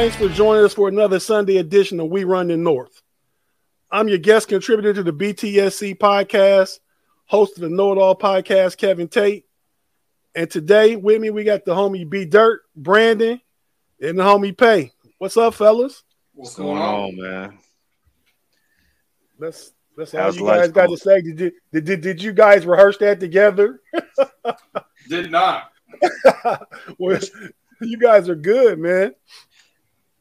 Thanks for joining us for another Sunday edition of We Run the North. I'm your guest contributor to the BTSC podcast, host of the Know It All podcast, Kevin Tate. And today with me, we got the homie B Dirt, Brandon, and the homie Pay. What's up, fellas? What's going on, man? That's that's all you guys got to say. Did you did, did, did you guys rehearse that together? Did not. well, you guys are good, man.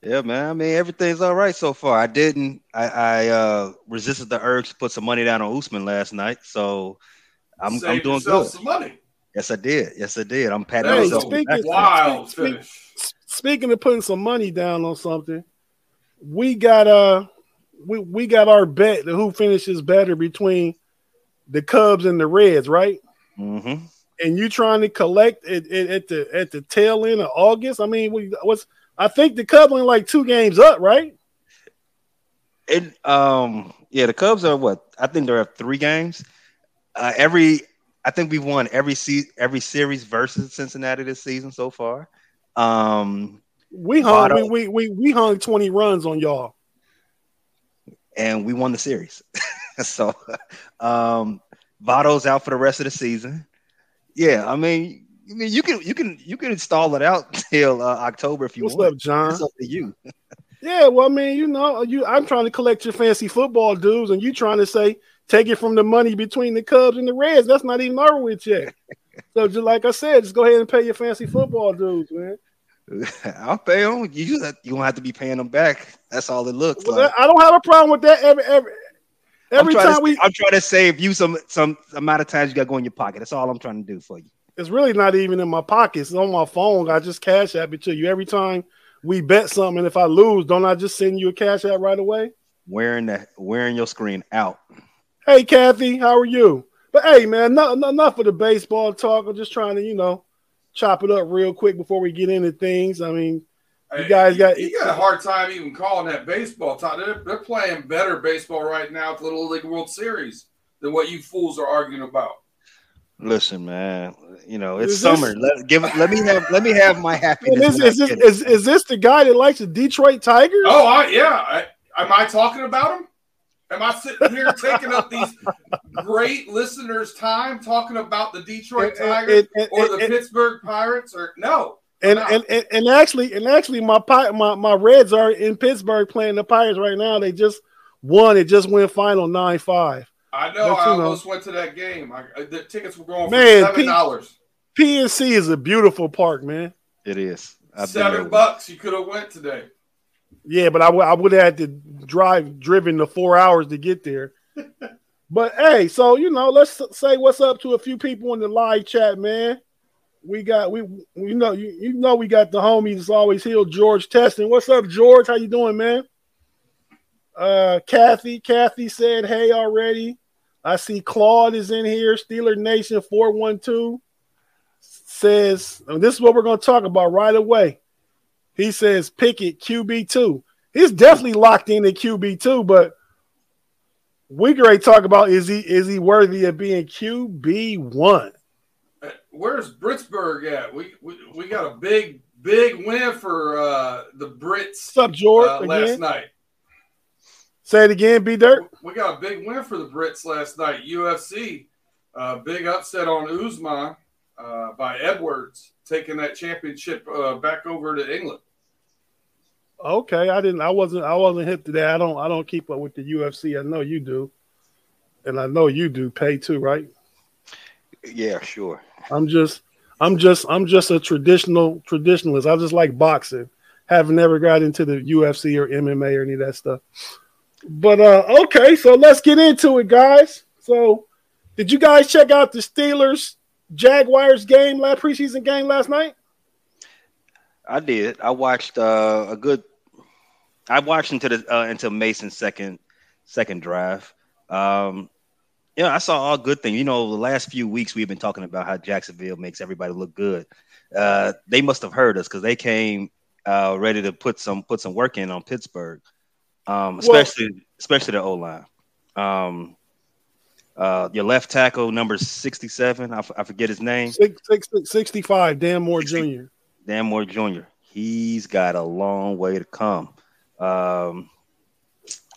Yeah, man. I mean, everything's all right so far. I didn't. I, I uh, resisted the urge to put some money down on Usman last night, so I'm, I'm doing good. Some money. Yes, I did. Yes, I did. I'm patting Hey, myself. on the speaking- back. Wild Speak- finish. Speaking of putting some money down on something, we got uh we we got our bet of who finishes better between the Cubs and the Reds, right? Mhm. And you trying to collect it, it at the at the tail end of August. I mean, what's I think the Cubs only like two games up, right? It um yeah, the Cubs are what? I think they're at three games. Uh, every I think we've won every se- every series versus Cincinnati this season so far. Um We hung we, we we we hung twenty runs on y'all. and we won the series. so um Votto's out for the rest of the season. Yeah, I mean, I mean you can you can you can install it out till uh, October if you What's want. up, John? It's up to you. Yeah, well, I mean, you know, you I'm trying to collect your fancy football dues, and you trying to say take it from the money between the Cubs and the Reds. That's not even over with yet. so, just like I said, just go ahead and pay your fancy football dues, man. I'll pay them. You you don't have to be paying them back. That's all it looks Well, like. I don't have a problem with that. Every every every time to, we, I'm trying to save you some some amount of times you got to go in your pocket. That's all I'm trying to do for you. It's really not even in my pockets. It's on my phone. I just cash app it to you every time we bet something. And if I lose, don't I just send you a cash app right away? Wearing the wearing your screen out. Hey, Kathy, how are you? But hey, man, not, no, enough of the baseball talk. I'm just trying to, you know, chop it up real quick before we get into things. I mean, You guys got- you got a hard time even calling that baseball talk. They're, they're playing better baseball right now at the Little League World Series than what you fools are arguing about. Listen, man. You know it's Is this- summer. Let give. Let me have. Let me have my and happiness. is, is, this, get it. is, is this the guy that likes the Detroit Tigers? Oh, I, yeah. I, am I talking about him? Am I sitting here taking up these great listeners' time talking about the Detroit And- and- Tigers and- or the and- Pittsburgh Pirates? Or no, and, and, and and actually and actually my Pi- my my Reds are in Pittsburgh playing the Pirates right now. They just won. It just went final nine five. I know. But, I you know. almost went to that game. I, I- the tickets were going for Man, seven dollars. PNC is a beautiful park, man. It is. I've Seven bucks. You could have went today. Yeah, but I would I would have had to drive driven the four hours to get there. but hey, so you know, let's say what's up to a few people in the live chat, man. We got we you know you, you know we got the homies that's always here, George Testing. What's up, George? How you doing, man? Uh Kathy, Kathy said hey already. I see Claude is in here, Steeler Nation 412 says, and this is what we're going to talk about right away. He says Pickett QB2. He's definitely locked in at QB2, but we great talk about is he is he worthy of being QB1? Uh, Where's Britsburg at? We, we we got a big big win for uh, the Brits What's up, George? uh, last night. Say it again, B Dirt. We got a big win for the Brits last night. UFC, uh, big upset on Usman uh, by Edwards, taking that championship uh, back over to England. Okay, I didn't I wasn't I wasn't hip to that. I don't I don't keep up with the UFC. I know you do. And I know you do pay too, right? Yeah, sure. I'm just I'm just I'm just a traditional traditionalist. I just like boxing. Haven't never got into the UFC or MMA or any of that stuff. But uh okay, so let's get into it, guys. So did you guys check out the Steelers Jaguars game last preseason game last night? I did. I watched uh, a good. I watched into the uh, until Mason's second second drive. Um, yeah, I saw all good things. You know, the last few weeks we've been talking about how Jacksonville makes everybody look good. Uh, they must have heard us because they came uh, ready to put some put some work in on Pittsburgh, um, Well- especially especially the O line. Um, uh, your left tackle number sixty seven. I, f- I forget his name. Six, six, six, 65, Dan Moore Jr. Dan Moore Jr. he's got a long way to come. Um,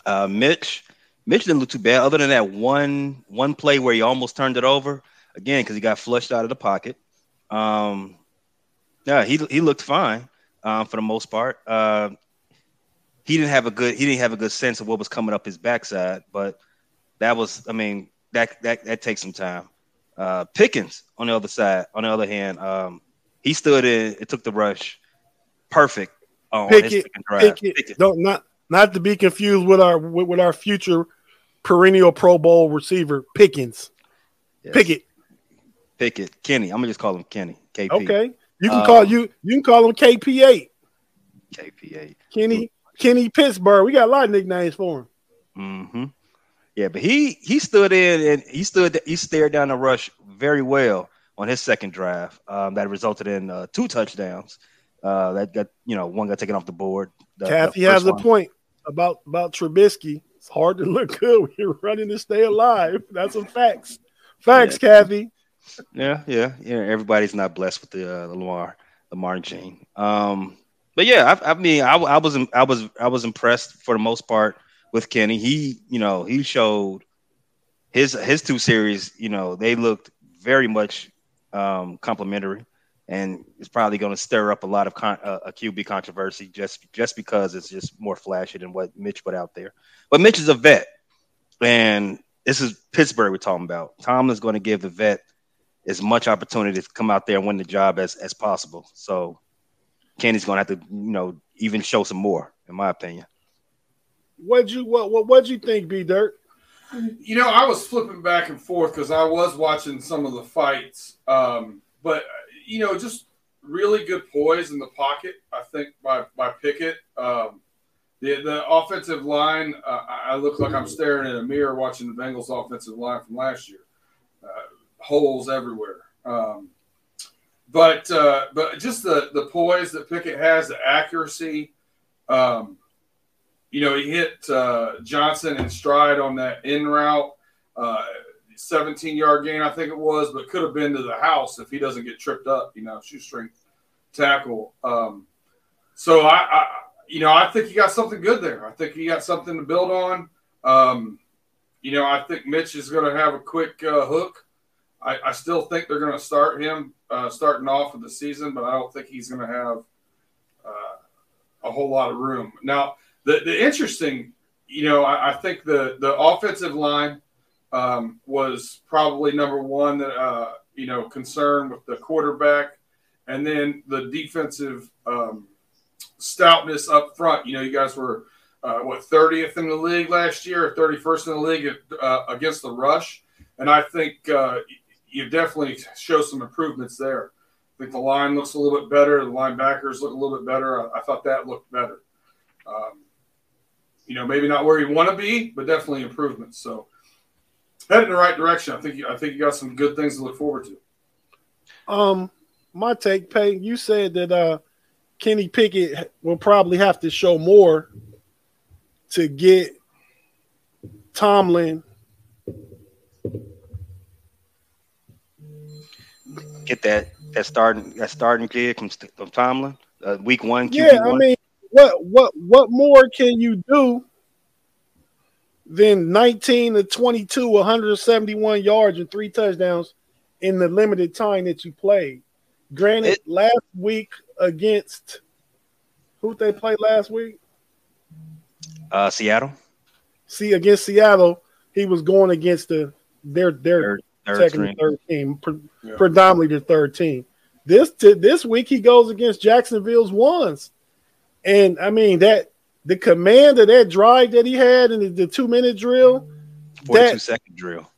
uh, Mitch, Mitch didn't look too bad, other than that one one play where he almost turned it over again because he got flushed out of the pocket. Um, yeah, he he looked fine um, for the most part. Uh, he didn't have a good he didn't have a good sense of what was coming up his backside, but that was I mean that that that takes some time. Uh, Pickens on the other side, on the other hand, um, he stood in. It took the rush, perfect. On Pickett, Pickett, Pickett. Don't not not to be confused with our with, with our future perennial Pro Bowl receiver Pickens. Yes. Pickett. Pickett. Kenny. I'm gonna just call him Kenny. KP. Okay. You can um, call you you can call him KP8. KP8. Kenny Kenny Pittsburgh. We got a lot of nicknames for him. Mm-hmm. Yeah, but he he stood in and he stood he stared down the rush very well on his second drive. Um, that resulted in uh, two touchdowns. Uh, that got you know one got taken off the board. The, Kathy the has one. a point about about Trubisky. It's hard to look good when you're running to stay alive. That's some facts. Facts, yeah. Kathy. Yeah, yeah, yeah. Everybody's not blessed with the uh, Lamar Lamar gene. Um, but yeah, I, I mean, I, I was I was I was impressed for the most part with Kenny. He, you know, he showed his his two series. You know, they looked very much um, complimentary, and it's probably going to stir up a lot of con- uh, a QB controversy just just because it's just more flashy than what Mitch put out there. But Mitch is a vet, and this is Pittsburgh we're talking about. Tomlin's going to give the vet as much opportunity to come out there and win the job as as possible. So Kenny's going to have to, you know, even show some more, in my opinion. What'd you what what what'd you think, B Dirt? You know, I was flipping back and forth because I was watching some of the fights, um, but you know, just really good poise in the pocket. I think by by Pickett, um, the the offensive line. Uh, I look like I'm staring in a mirror watching the Bengals offensive line from last year. Uh, holes everywhere. Um, but uh, but just the the poise that Pickett has, the accuracy. Um, you know, he hit uh, Johnson in stride on that in route, uh, 17 yard gain, I think it was, but could have been to the house if he doesn't get tripped up. You know, shoestring tackle. Um, so I, I, you know, I think he got something good there. I think he got something to build on. Um, you know, I think Mitch is going to have a quick uh, hook. I, I, still think they're going to start him uh, starting off of the season, but I don't think he's going to have uh, a whole lot of room. Now, the, the interesting, you know, I, I think the, the offensive line um, was probably number one that, uh, you know, concern with the quarterback. And then the defensive um, stoutness up front. You know, you guys were, uh, what, 30th in the league last year, or 31st in the league uh, against the rush. And I think uh, you definitely show some improvements there. I think the line looks a little bit better. The linebackers look a little bit better. I, I thought that looked better. Um, you know, maybe not where you want to be, but definitely improvements. So heading in the right direction. I think you, I think you got some good things to look forward to. Um, my take, Pay, you said that uh, Kenny Pickett will probably have to show more to get Tomlin get that that starting that starting kid from, from Tomlin, uh, week one. QB yeah, I mean, what what what more can you do than 19 to 22, 171 yards and three touchdowns in the limited time that you played? Granted, it, last week against who they played last week? Uh, Seattle. See, against Seattle, he was going against the their their third, third second third team, pre- yeah. predominantly the third team. This this week he goes against Jacksonville's ones. And I mean that the command of that drive that he had in the, the two minute drill, 42 that, second drill.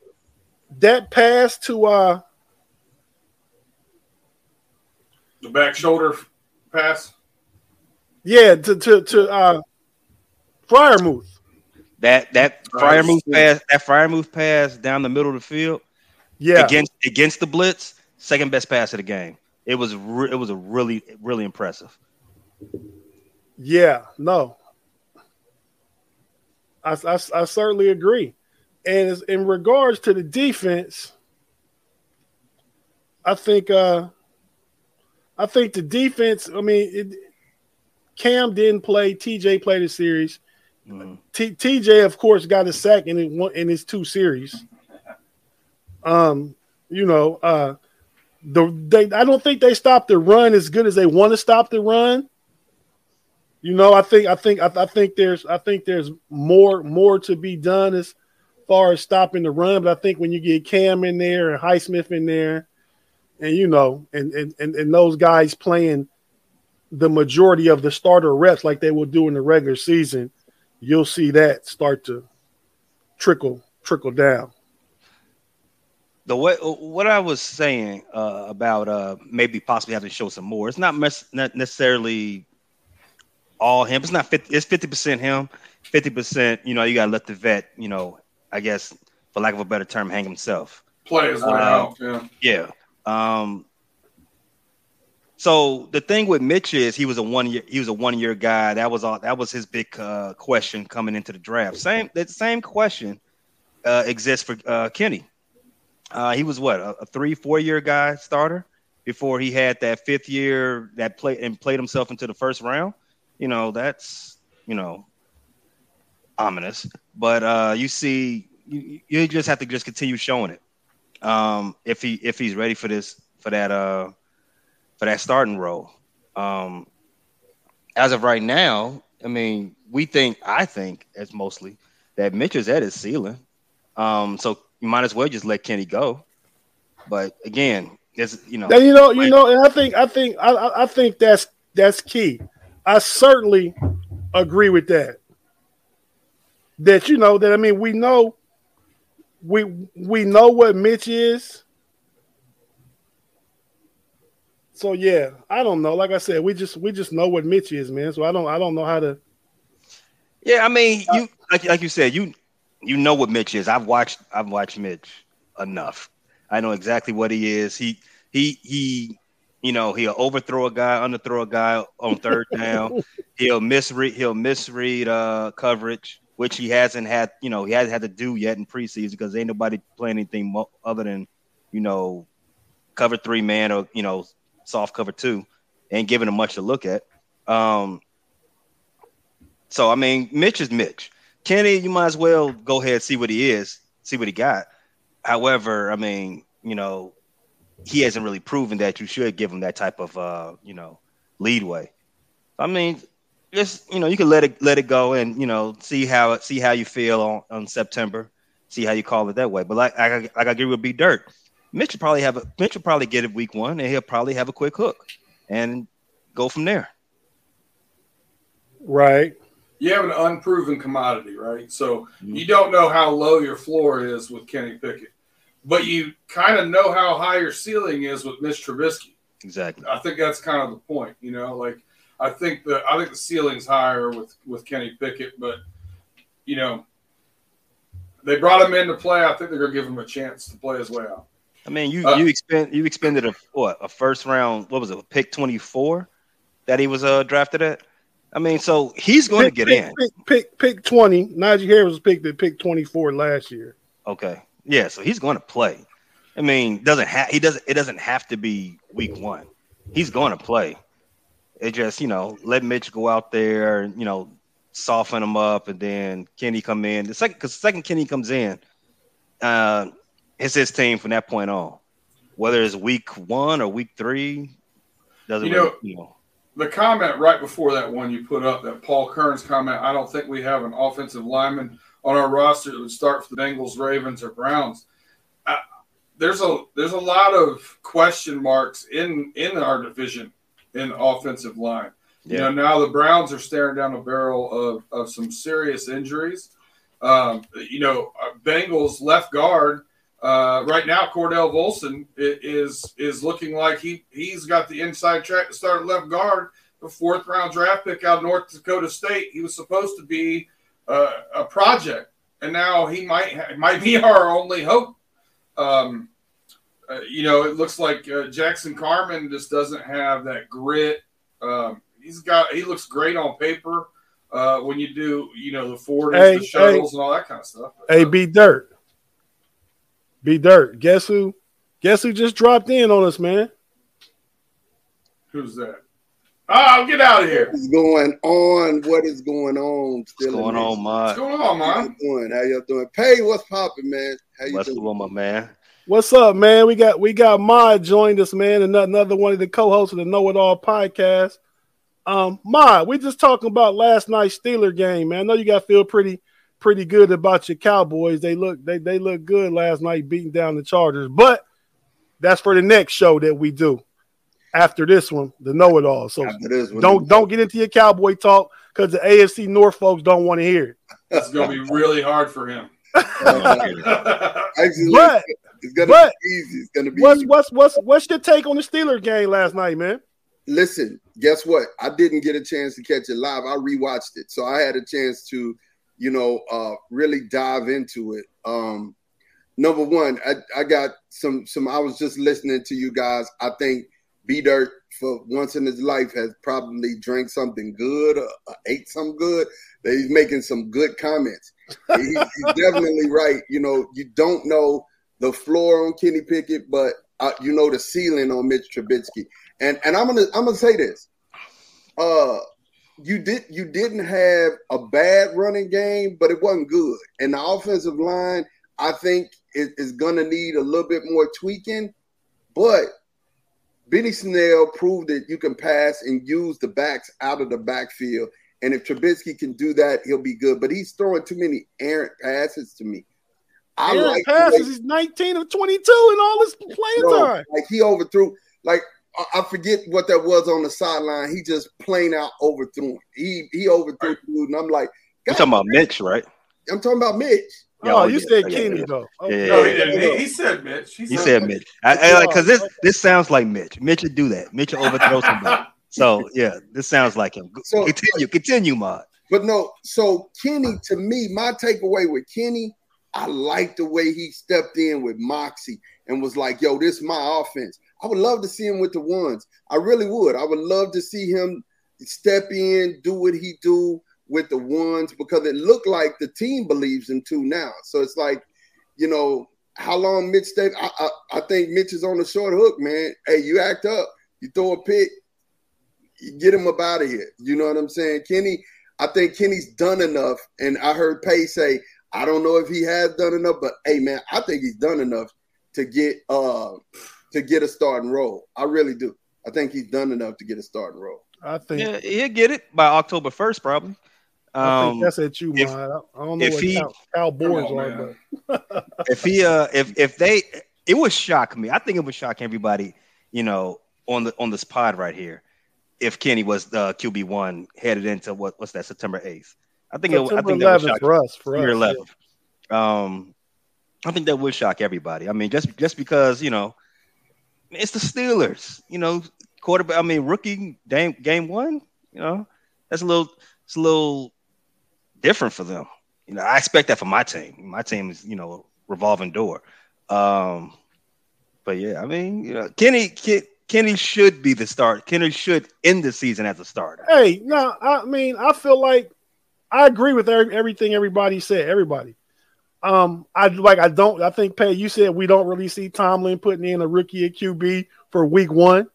That pass to uh the back shoulder pass. Yeah, to to to uh Freiermuth. That that Freiermuth pass, that Freiermuth pass down the middle of the field. Yeah, against against the blitz, second best pass of the game. It was re- it was a really really impressive. Yeah, no, I, I, I certainly agree. And in regards to the defense, I think uh, I think the defense. I mean, it, Cam didn't play. TJ played a series. Mm-hmm. T- TJ, of course, got a sack in in his two series. Um, you know, uh, the they I don't think they stopped the run as good as they want to stop the run. You know, I think I think I, I think there's I think there's more more to be done as far as stopping the run. But I think when you get Cam in there and Highsmith in there, and you know, and and and, and those guys playing the majority of the starter reps like they will do in the regular season, you'll see that start to trickle trickle down. The way what I was saying uh, about uh, maybe possibly having to show some more, it's not, mes- not necessarily all him. It's not 50, it's fifty percent him, fifty percent. You know, you gotta let the vet. You know, I guess for lack of a better term, hang himself. Play his way uh, out. Yeah. Yeah. Um, so the thing with Mitch is he was a one year he was a one year guy. That was all that was his big uh, question coming into the draft. Same that same question uh, exists for uh, Kenny. Uh, he was what a, a, three four year guy starter before he had that fifth year that played and played himself into the first round. You know that's you know ominous, but uh, you see you, you just have to just continue showing it. Um, if he if he's ready for this for that uh for that starting role. Um, as of right now, I mean, we think, I think, as mostly that Mitch is at his ceiling. Um, so you might as well just let Kenny go. But again, it's you know, and you know, you know, and I think, I think, I, I think that's that's key. I certainly agree with that. That you know that I mean, we know, we we know what Mitch is so yeah, I don't know. Like I said, we just we just know what Mitch is, man. So I don't I don't know how to. Yeah, I mean, you like like you said, you you know what Mitch is. I've watched I've watched Mitch enough. I know exactly what he is. He he he. You know, he'll overthrow a guy, underthrow a guy on third down. he'll misread he'll misread uh, coverage, which he hasn't had. You know, he hasn't had to do yet in preseason because ain't nobody playing anything mo- other than you know cover three man or you know soft cover two, Ain't giving him much to look at. Um, so I mean, Mitch is Mitch. Kenny, you might as well go ahead see what he is, see what he got. However, I mean, you know, he hasn't really proven that you should give him that type of uh, you know, leadway. I mean, just you know, you can let it let it go and you know see how see how you feel on, on September, see how you call it that way. But like I like I agree with B Dirt. Mitch will probably have a Mitch will probably get it week one, and he'll probably have a quick hook and go from there. Right. You have an unproven commodity, right? So mm-hmm. you don't know how low your floor is with Kenny Pickett, but you kind of know how high your ceiling is with Mitch Trubisky. Exactly. I think that's kind of the point. You know, like I think the I think the ceiling's higher with with Kenny Pickett, but you know, they brought him in to play. I think they're gonna give him a chance to play his way out. I mean, you uh, you expend you expended a what a first round what was it pick twenty four that he was uh drafted at. I mean, so he's going pick, to get pick, in. Pick, pick pick twenty. Najee Harris was picked at pick twenty four last year. Okay, yeah, so he's going to play. I mean, doesn't have he doesn't it doesn't have to be week one. He's going to play. It just you know let Mitch go out there and you know soften him up, and then Kenny come in. The second because second Kenny comes in, uh, it's his team from that point on. Whether it's week one or week three, doesn't you know, really, you know. The comment right before that one you put up, that Paul Kearns comment, I don't think we have an offensive lineman on our roster that would start for the Bengals, Ravens, or Browns. There's a there's a lot of question marks in in our division in offensive line. Yeah. You know, now the Browns are staring down a barrel of, of some serious injuries. Um, you know, uh, Bengals left guard uh, right now, Cordell Volson is is looking like he he's got the inside track to start at left guard. The fourth round draft pick out of North Dakota State. He was supposed to be uh, a project, and now he might ha- might be our only hope. Um, uh, you know, it looks like uh, Jackson Carman just doesn't have that grit. Um, he's got he looks great on paper uh, when you do you know the forties, hey, the shuttles, hey, and all that kind of stuff. Hey, be dirt. B Dirt. Guess who? Guess who just dropped in on us, man? Who's that? Oh, get out of here. What is going on? What is going on? What's going on, What's going on, How man? you doing? How y'all doing? Pay, what's popping, man? How you What's doing? going on, my man? What's up, man? We got we got Mod joined us, man, and another one of the co-hosts of the Know It All podcast. Um, Mod, we just talking about last night's Steeler game, man. I know you got to feel pretty pretty good about your Cowboys. They look they they look good last night, beating down the Chargers. But that's for the next show that we do after this one, the Know It All. So one, don't don't get into your Cowboy talk because the AFC North folks don't want to hear it. It's gonna be really hard for him. Actually, But it's gonna but- be easy. It's gonna be what's easy. what's what's what's your take on the Steeler game last night, man? Listen, guess what? I didn't get a chance to catch it live. I rewatched it, so I had a chance to, you know, uh, really dive into it. Um, number one, I, I got some some. I was just listening to you guys. I think B Dirt for once in his life has probably drank something good or, or ate some good. That he's making some good comments. He- he's definitely right. You know, you don't know the floor on Kenny Pickett, but uh, you know the ceiling on Mitch Trubisky. And and I'm gonna I'm gonna say this. Uh you did you didn't have a bad running game, but it wasn't good. And the offensive line, I think, is, is gonna need a little bit more tweaking. But Benny Snell proved that you can pass and use the backs out of the backfield. And if Trubisky can do that, he'll be good. But he's throwing too many errant passes to me. I Aaron like passes. He's 19 of 22 in all his playing Bro, time. Like he overthrew. Like I- I forget what that was on the sideline. He just plain out overthrew him. He he overthrew Right. dude, and I'm like, You God, talking about Mitch, right? I'm talking about Mitch. Yeah, oh, oh, you yeah, said yeah, Kenny yeah. though. Yeah, no, he. He, he said Mitch. He He said Mitch. I, I like because this this sounds like Mitch. Mitch would do that. Mitch will overthrow somebody. So yeah, this sounds like him. So- continue, continue, Mod. But no, so Kenny, to me, my takeaway with Kenny, I like the way he stepped in with Moxie and was like, yo, this is my offense. I would love to see him with the ones. I really would. I would love to see him step in, do what he do with the ones because it looked like the team believes him too now. So it's like, you know, how long Mitch stayed? I, I, I think Mitch is on the short hook, man. Hey, you act up, you throw a pick, you get him up out of here. You know what I'm saying? Kenny, I think Kenny's done enough. And I heard Pay say, I don't know if he has done enough, but hey man, I think he's done enough to get uh to get a starting role. I really do. I think he's done enough to get a starting role. I think Yeah, he'll get it by October first, probably. I think Um, that's at you, if- man. I I don't know if what he- cow, Cowboys on, are, but if he uh if if they it would shock me. I think it would shock everybody, you know, on the on this pod right here. If Kenny was the QB one headed into what what's that September eighth? I think it, I September think that would shock for us. For September us, 11th. Um, I think that would shock everybody. I mean, just just because you know, it's the Steelers. You know, quarterback. I mean, rookie game game one. You know, that's a little it's a little different for them. You know, I expect that for my team. My team is you know revolving door. Um, but yeah, I mean, you know, Kenny Ken, Kenny should be the start. Kenny should end the season as a starter. Hey, no, I mean, I feel like I agree with everything everybody said. Everybody. Um, I like. I don't. I think Pay. You said we don't really see Tomlin putting in a rookie at QB for Week One.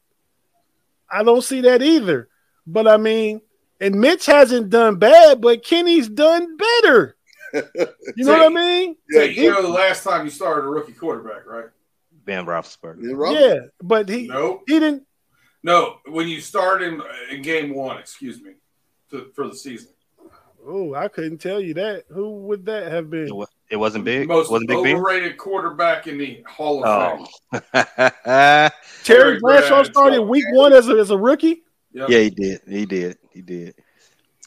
I don't see that either. But I mean, and Mitch hasn't done bad, but Kenny's done better. You know what I mean? Yeah, you know the last time you started a rookie quarterback, right? Ben Roethlisberger. Yeah, but he Nope. he didn't. No, when you start in, in game one, excuse me, to, for the season. Oh, I couldn't tell you that. Who would that have been? It, wa- it wasn't big. Most wasn't Big Ben. overrated quarterback in the Hall of Oh. Fame. Terry Terry Bradshaw Bradshaw. started Week One as a as a rookie. Yep. yeah, he did. He did. He did.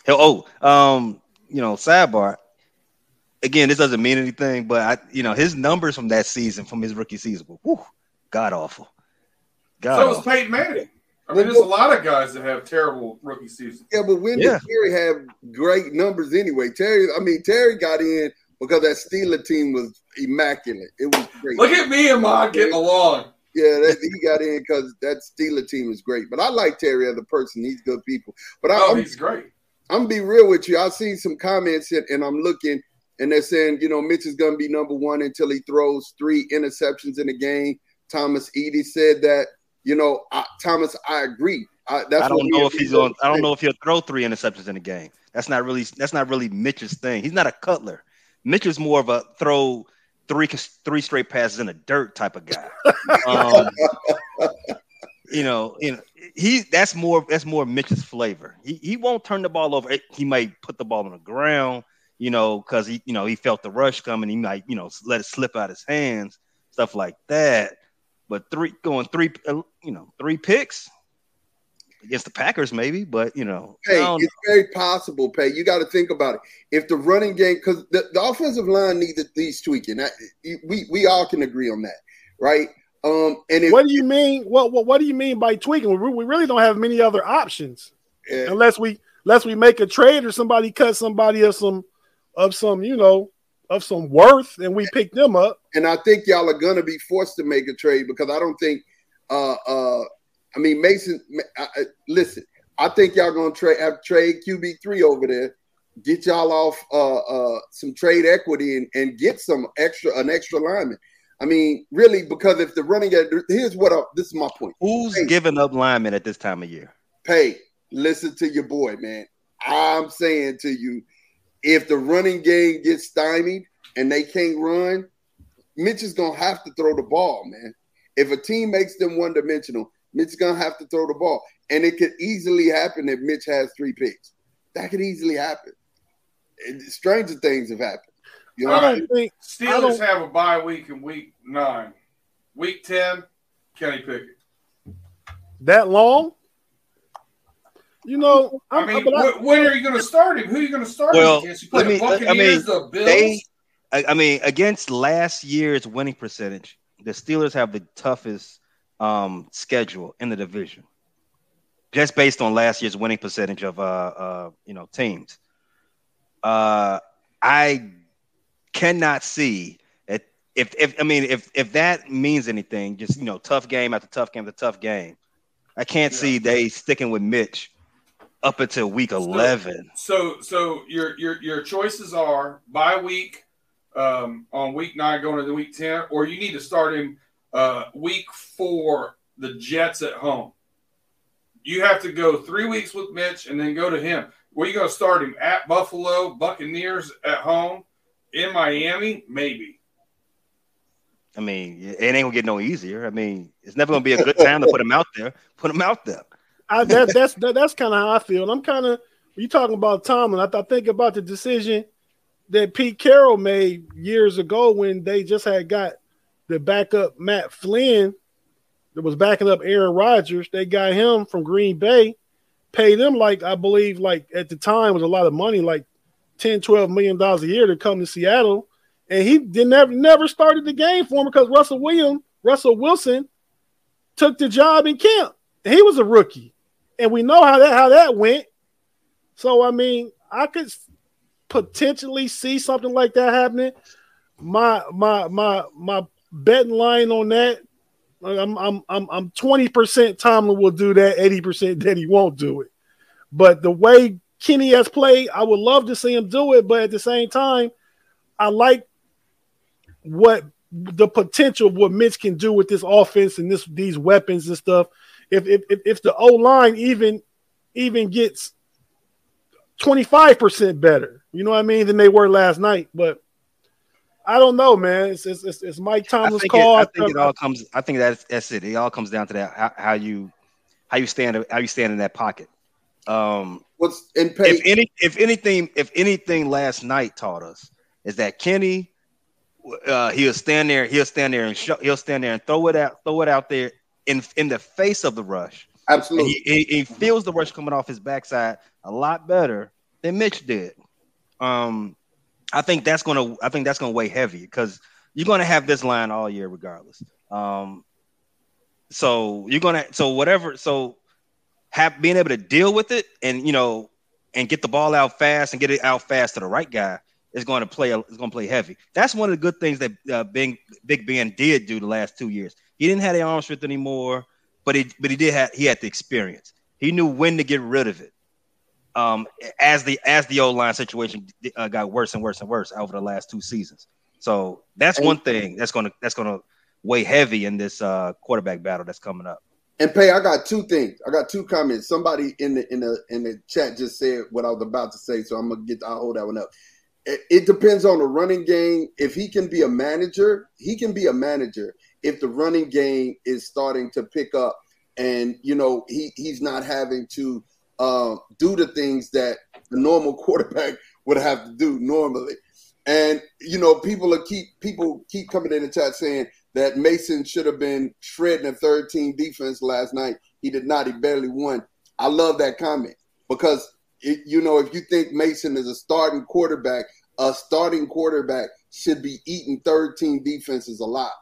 Hell, oh, um, you know, sidebar. Again, this doesn't mean anything, but I, you know, his numbers from that season, from his rookie season, were whew, god awful. God So was awful. Peyton Manning. I mean, there's a lot of guys that have terrible rookie seasons. Yeah, but when Yeah. did Terry have great numbers anyway? Terry, I mean, Terry got in because that Steeler team was immaculate. It was great. Look at me and Mod getting along. Yeah, that, he got in because that Steeler team is great. But I like Terry as a person; he's good people. But I, Oh, I'm, he's great. I'm gonna be real with you. I see some comments and, and I'm looking, and they're saying, you know, Mitch is gonna be number one until he throws three interceptions in a game. Thomas Edie said that. You know, I, Thomas, I agree. I, that's I don't what know if he's Pete on. I don't know if he'll throw three interceptions in a game. That's not really. That's not really Mitch's thing. He's not a Cutler. Mitch is more of a throw three three straight passes in the dirt type of guy. Um, you know, you know, he that's more that's more Mitch's flavor. He he won't turn the ball over. He might put the ball on the ground, you know, because he you know he felt the rush coming. He might you know let it slip out his hands, stuff like that. But three going three, uh, you know, three picks against the Packers, maybe. But you know, Hey, don't- it's very possible, Pay. You got to think about it. If the running game, because the, the offensive line needs needs tweaking, that, we we all can agree on that, right? Um, and if What do you mean? What what, what do you mean by tweaking? We, we really don't have many other options uh, unless we unless we make a trade or somebody cut somebody of some of some you know of some worth and we pick them up. and I think y'all are gonna be forced to make a trade because I don't think, uh, uh, I mean Mason. I, I, listen, I think y'all gonna trade have trade QB three over there, get y'all off uh, uh, some trade equity and, and get some extra an extra lineman. I mean, really, because if the running game, here's what I, this is my point. who's Hey. giving up linemen at this time of year? Hey, listen to your boy, man. I'm saying to you, if the running game gets stymied and they can't run, Mitch is gonna have to throw the ball, man. If a team makes them one dimensional, Mitch is gonna have to throw the ball. And it could easily happen if Mitch has three picks. That could easily happen. And stranger things have happened. You know, I All right. don't think I Steelers don't- have a bye week in week nine. Week 10, Kenny Pickett. that long. You know, I I'm, mean, but I- when are you going to start him? Who are you going to start Well, him against? You play let me- the I mean, Buccaneers, the Bills. They, I, I mean, against last year's winning percentage, the Steelers have the toughest um, schedule in the division, just based on last year's winning percentage of uh, uh you know teams. Uh, I cannot see it if if I mean if if that means anything, just you know, tough game after tough game after tough game. I can't Yeah. see they sticking with Mitch up until week eleven. So, so your your your choices are by week um, on week nine going into week ten, or you need to start him uh, week four, the Jets at home. You have to go three weeks with Mitch and then go to him. Where you going to start him at Buffalo, Buccaneers at home, in Miami, maybe. I mean, it ain't gonna get no easier. I mean, it's never gonna be a good time to put him out there. Put him out there. I, that, that's that, that's kind of how I feel. I'm kind of you talking about Tomlin. I, th- I think about the decision that Pete Carroll made years ago when they just had got the backup Matt Flynn that was backing up Aaron Rodgers. They got him from Green Bay, paid him like I believe like at the time was a lot of money, like 10, 12 million dollars a year to come to Seattle. And he didn't never never started the game for him because Russell William, Russell Wilson took the job in camp. He was a rookie. And we know how that how that went. So I mean, I could potentially see something like that happening. My my my my betting line on that. I'm I'm I'm I'm 20% Tomlin will do that, 80% that he won't do it. But the way Kenny has played, I would love to see him do it. But at the same time, I like what the potential what Mitch can do with this offense and this these weapons and stuff. If if if, if the O line even even gets 25% better, you know what I mean, than they were last night. But I don't know, man. It's it's, it's, it's Mike I Tomlin's think, call. it, I think it all comes. I think that's that's it. It all comes down to that how, how you how you stand how you stand in that pocket. Um, what's in pay? if any if anything if anything last night taught us is that Kenny uh, he'll stand there he'll stand there and show, he'll stand there and throw it out throw it out there in in the face of the rush. Absolutely. he, he, he feels the rush coming off his backside a lot better than Mitch did. Um, I think that's gonna I think that's gonna weigh heavy because you're gonna have this line all year regardless. Um, so you're gonna so whatever so have being able to deal with it and you know and get the ball out fast and get it out fast to the right guy is going to play is going to play heavy. That's one of the good things that uh, Big Big Ben did do the last two years. He didn't have the arm strength anymore, but he but he did have he had the experience. He knew when to get rid of it. Um, as the as the old line situation uh, got worse and worse and worse over the last two seasons. So that's And- one thing that's gonna that's gonna weigh heavy in this uh, quarterback battle that's coming up. And Pay, I got two things. I got two comments. Somebody in the in the in the chat just said what I was about to say, so I'm gonna get I'll hold that one up. It, it depends on the running game. If he can be a manager, he can be a manager if the running game is starting to pick up and you know he he's not having to uh, do the things that the normal quarterback would have to do normally. And you know, people are keep people keep coming in the chat saying that Mason should have been shredding a third team defense last night. He did not. He barely won. I love that comment because it, you know if you think Mason is a starting quarterback, a starting quarterback should be eating third team defenses a lot.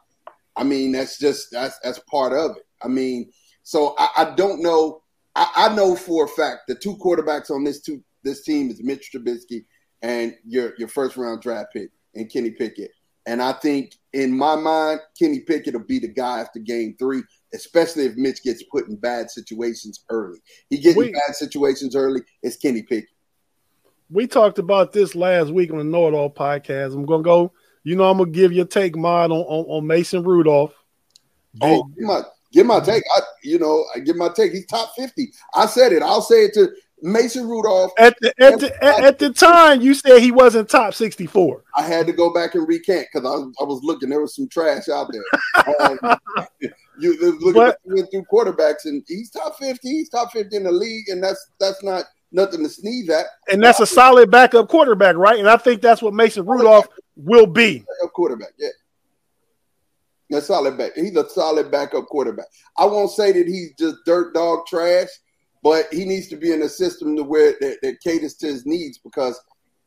I mean, that's just that's that's part of it. I mean, so I, I don't know. I, I, know for a fact the two quarterbacks on this two this team is Mitch Trubisky and your your first round draft pick and Kenny Pickett. And I think in my mind, Kenny Pickett will be the guy after game three, especially if Mitch gets put in bad situations early. He gets in bad situations early, it's Kenny Pickett. We talked about this last week on the Know It All podcast. I'm gonna go, you know, I'm gonna give you a take mod on, on, on Mason Rudolph. Oh, my Give my take. I, you know, I give my take. He's top 50. I said it. I'll say it to Mason Rudolph. At the at the, at, at the time, you said he wasn't top 64. I had to go back and recant because I, I was looking. There was some trash out there. um, you look at went through quarterbacks, and he's top 50. He's top 50 in the league, and that's that's not nothing to sneeze at. And that's a solid backup quarterback, right? And I think that's what Mason Rudolph will be. A quarterback, yeah. A solid back. He's a solid backup quarterback. I won't say that he's just dirt dog trash, but he needs to be in a system to where that, that caters to his needs because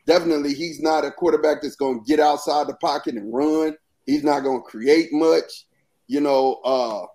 definitely he's not a quarterback that's going to get outside the pocket and run. He's not going to create much. You know, uh,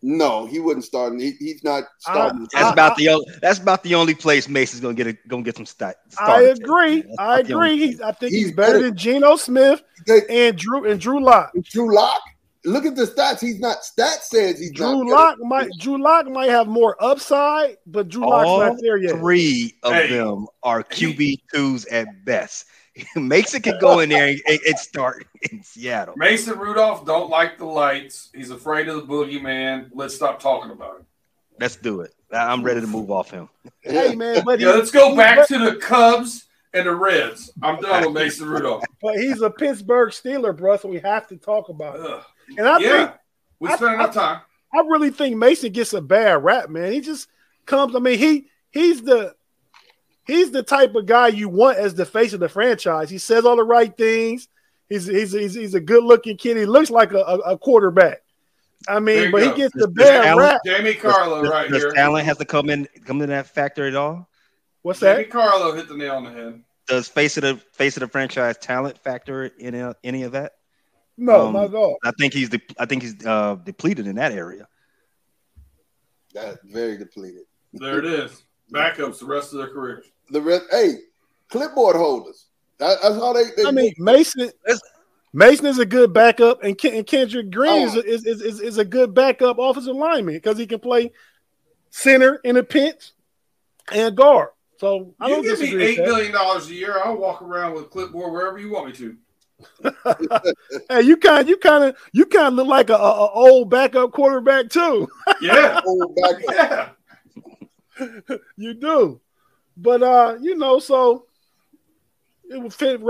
no, he wouldn't start. He, he's not starting. that's I, about I, the only. That's about the only place Mason's gonna get a, gonna get some stat. I agree. I agree. I think he's, he's better, better than Geno Smith and Drew and Drew Lock. Drew Lock. Look at the stats. He's not. Stats says he's Drew. Lock might. Drew Lock might have more upside, but Drew Lock's All not there yet. Three of hey. them are QB twos at best. Mason can go in there and, and, start in Seattle. Mason Rudolph don't like the lights. He's afraid of the boogeyman. Let's stop talking about him. Let's do it. I'm ready to move off him. Hey man, but yeah, let's go back to the Cubs and the Reds. I'm done with Mason Rudolph. But he's a Pittsburgh Steeler, bro, so we have to talk about it. And I yeah, think we spent enough time. I really think Mason gets a bad rap, man. He just comes. I mean, he he's the he's the type of guy you want as the face of the franchise. He says all the right things. He's he's he's, he's a good looking kid. He looks like a, a, a quarterback. I mean, but go. he gets the bad talent, rap. Jamie Carlo, does, right does here. talent have to come in come in that factor at all? What's Jamie that? Jamie Carlo hit the nail on the head. Does face of the face of the franchise talent factor in any of that? No, um, not at all. I think he's de- I think he's uh, depleted in that area. That's very depleted. There it is. Backups the rest of their careers. The rest, hey, clipboard holders. That, that's how they, they. I mean, Mason. Mason is a good backup, and, Ken, and Kendrick Green oh. is, is, is, is a good backup offensive lineman because he can play center in a pinch and guard. So I you don't give me eight million dollars a year. I'll walk around with clipboard wherever you want me to. hey, you kind you kind of you kind of look like a, a, a, old backup quarterback too. yeah, yeah, you do. But uh, you know, so it would fit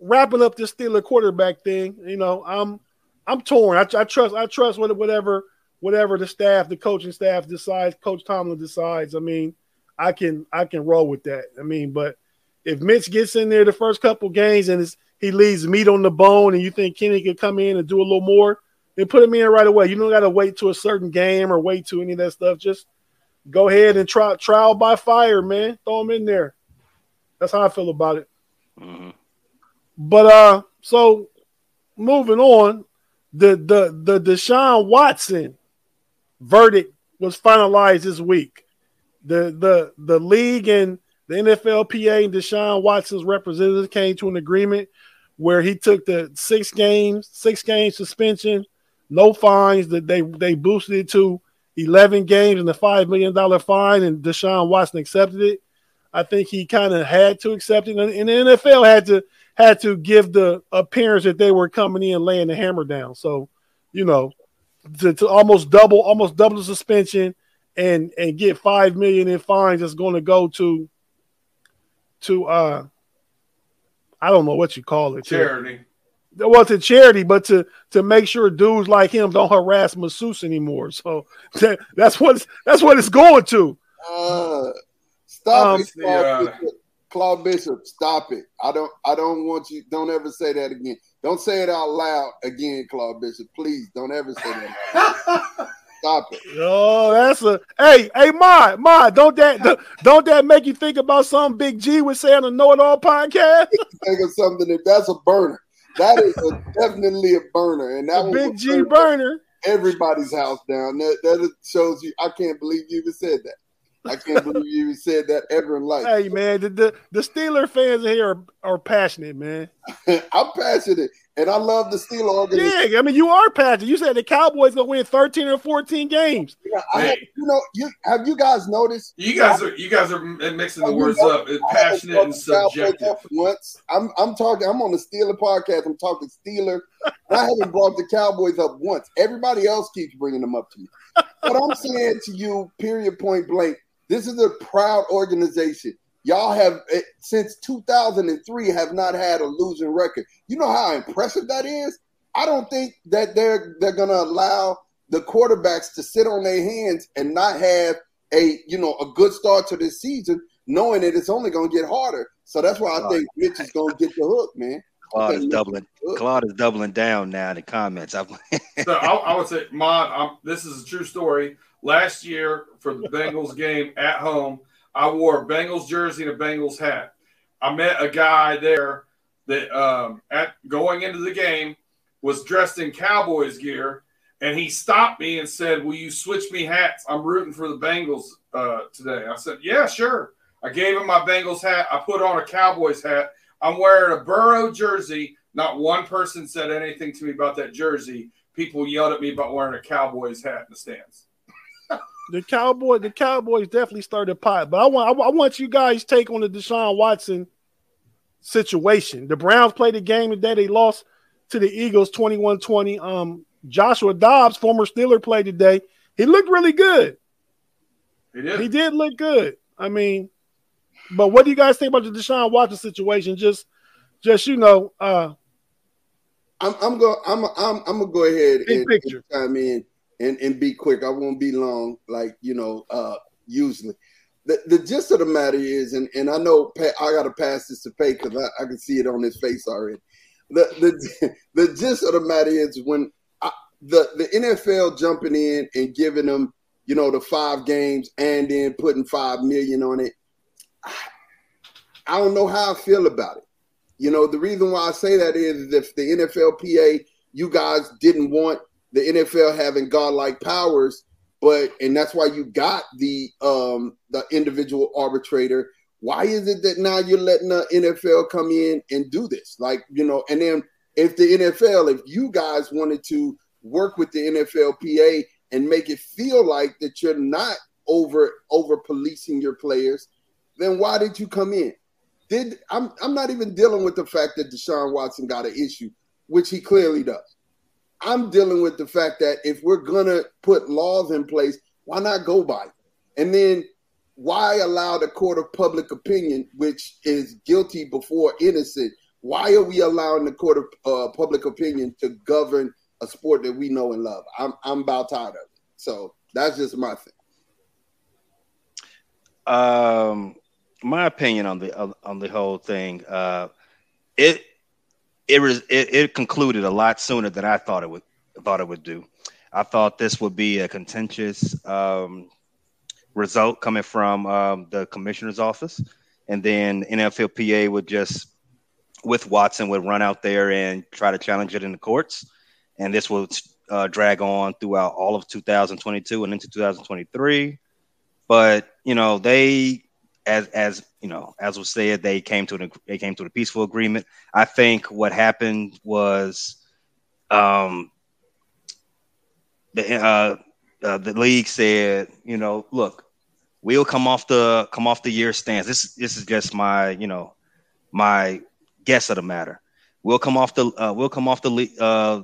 wrapping up this Steeler quarterback thing. You know, I'm I'm torn. I, I trust I trust whatever whatever the staff, the coaching staff decides, Coach Tomlin decides. I mean, I can I can roll with that. I mean, but if Mitch gets in there the first couple games and it's he leaves meat on the bone, and you think Kenny could come in and do a little more, then put him in right away. You don't got to wait to a certain game or wait to any of that stuff. Just go ahead and try trial by fire, man. Throw him in there. That's how I feel about it. Mm-hmm. But uh, so moving on, the the the Deshaun Watson verdict was finalized this week. The the the league and the NFLPA and Deshaun Watson's representatives came to an agreement where he took the six games, six game suspension, no fines. That they they boosted it to eleven games and the five million dollar fine, and Deshaun Watson accepted it. I think he kind of had to accept it, and the NFL had to had to give the appearance that they were coming in laying the hammer down. So, you know, to, to almost double almost double the suspension and and get five million in fines that's going to go to to uh I don't know what you call it charity. To, well, to charity, but to to make sure dudes like him don't harass masseuse anymore. So that, that's what that's what it's going to. Uh, stop Um, it, Claude, yeah. Bishop. Claude Bishop. Stop it. I don't. I don't want you. Don't ever say that again. Don't say it out loud again, Claude Bishop. Please don't ever say that. Stop it. Oh, that's a hey, hey, Ma, Ma, don't that don't that make you think about something Big G was saying on the Know It All podcast? Think of something that that's a burner. That is a, definitely a burner, and that Big G burn burner. everybody's house down. That that shows you. I can't believe you even said that. I can't believe you even said that ever in life. Hey man, the, the the Steeler fans here are, are passionate, man. I'm passionate, and I love the Steel organization. Yeah, I mean you are passionate. You said the Cowboys gonna win 13 or 14 games. I have, you know, you have you guys noticed? You guys are you guys are mixing the words know, up. It's passionate and subjective. Once I'm, I'm talking. I'm on the Steeler podcast. I'm talking Steeler. I haven't brought the Cowboys up once. Everybody else keeps bringing them up to me. But I'm saying to you, period, point blank, this is a proud organization. Y'all have eh, since 2003 have not had a losing record. You know how impressive that is. I don't think that they're they're gonna allow the quarterbacks to sit on their hands and not have a you know a good start to this season, knowing that it's only gonna get harder. So that's why I think Mitch is gonna get the hook, man. Claude is doubling. Claude is doubling down now in the comments. I'm, So I, I would say, Mon, I'm, this is a true story. Last year for the Bengals game at home, I wore a Bengals jersey and a Bengals hat. I met a guy there that um, at going into the game was dressed in Cowboys gear, and he stopped me and said, "Will you switch me hats? I'm rooting for the Bengals uh, today." I said, "Yeah, sure." I gave him my Bengals hat. I put on a Cowboys hat. I'm wearing a Burrow jersey. Not one person said anything to me about that jersey. People yelled at me about wearing a Cowboys hat in the stands. The Cowboy, the Cowboys definitely started pot, but I want I, want you guys take on the Deshaun Watson situation. The Browns played a game today. They lost to the Eagles 21-20. Um, Joshua Dobbs, former Steeler, played today. He looked really good. He did. He did look good. I mean, but what do you guys think about the Deshaun Watson situation? Just, just you know, uh, I'm I'm going I'm I'm I'm gonna go ahead and, picture. and chime in and, and be quick. I won't be long, like you know, uh usually. The the gist of the matter is, and, and I know Pa- I gotta pass this to Pay because I, I can see it on his face already. The the the gist of the matter is when I, the the NFL jumping in and giving them you know the five games and then putting five million on it. I don't know how I feel about it. You know, the reason why I say that is if the NFLPA, you guys didn't want the NFL having godlike powers, but and that's why you got the um the individual arbitrator. Why is it that now you're letting the NFL come in and do this? Like, you know, and then if the NFL, if you guys wanted to work with the NFLPA and make it feel like that you're not over over policing your players, then why did you come in? Did I'm I'm not even dealing with the fact that Deshaun Watson got an issue, which he clearly does. I'm dealing with the fact that if we're gonna put laws in place, why not go by it? And then why allow the court of public opinion, which is guilty before innocent? Why are we allowing the court of uh, public opinion to govern a sport that we know and love? I'm I'm about tired of it. So that's just my thing. um, my opinion on the on, the whole thing, uh, it it was it, it concluded a lot sooner than I thought it would thought it would do. I thought this would be a contentious um, result coming from um, the commissioner's office, and then NFLPA would just with Watson would run out there and try to challenge it in the courts, and this would uh, drag on throughout all of 2022 and into 2023. But you know they as as you know, as was said, they came to an they came to a peaceful agreement. I think what happened was, um, the uh, uh, the league said, you know, look, we'll come off the come off the year stance. This this is just my you know my guess of the matter. We'll come off the uh, we'll come off the uh,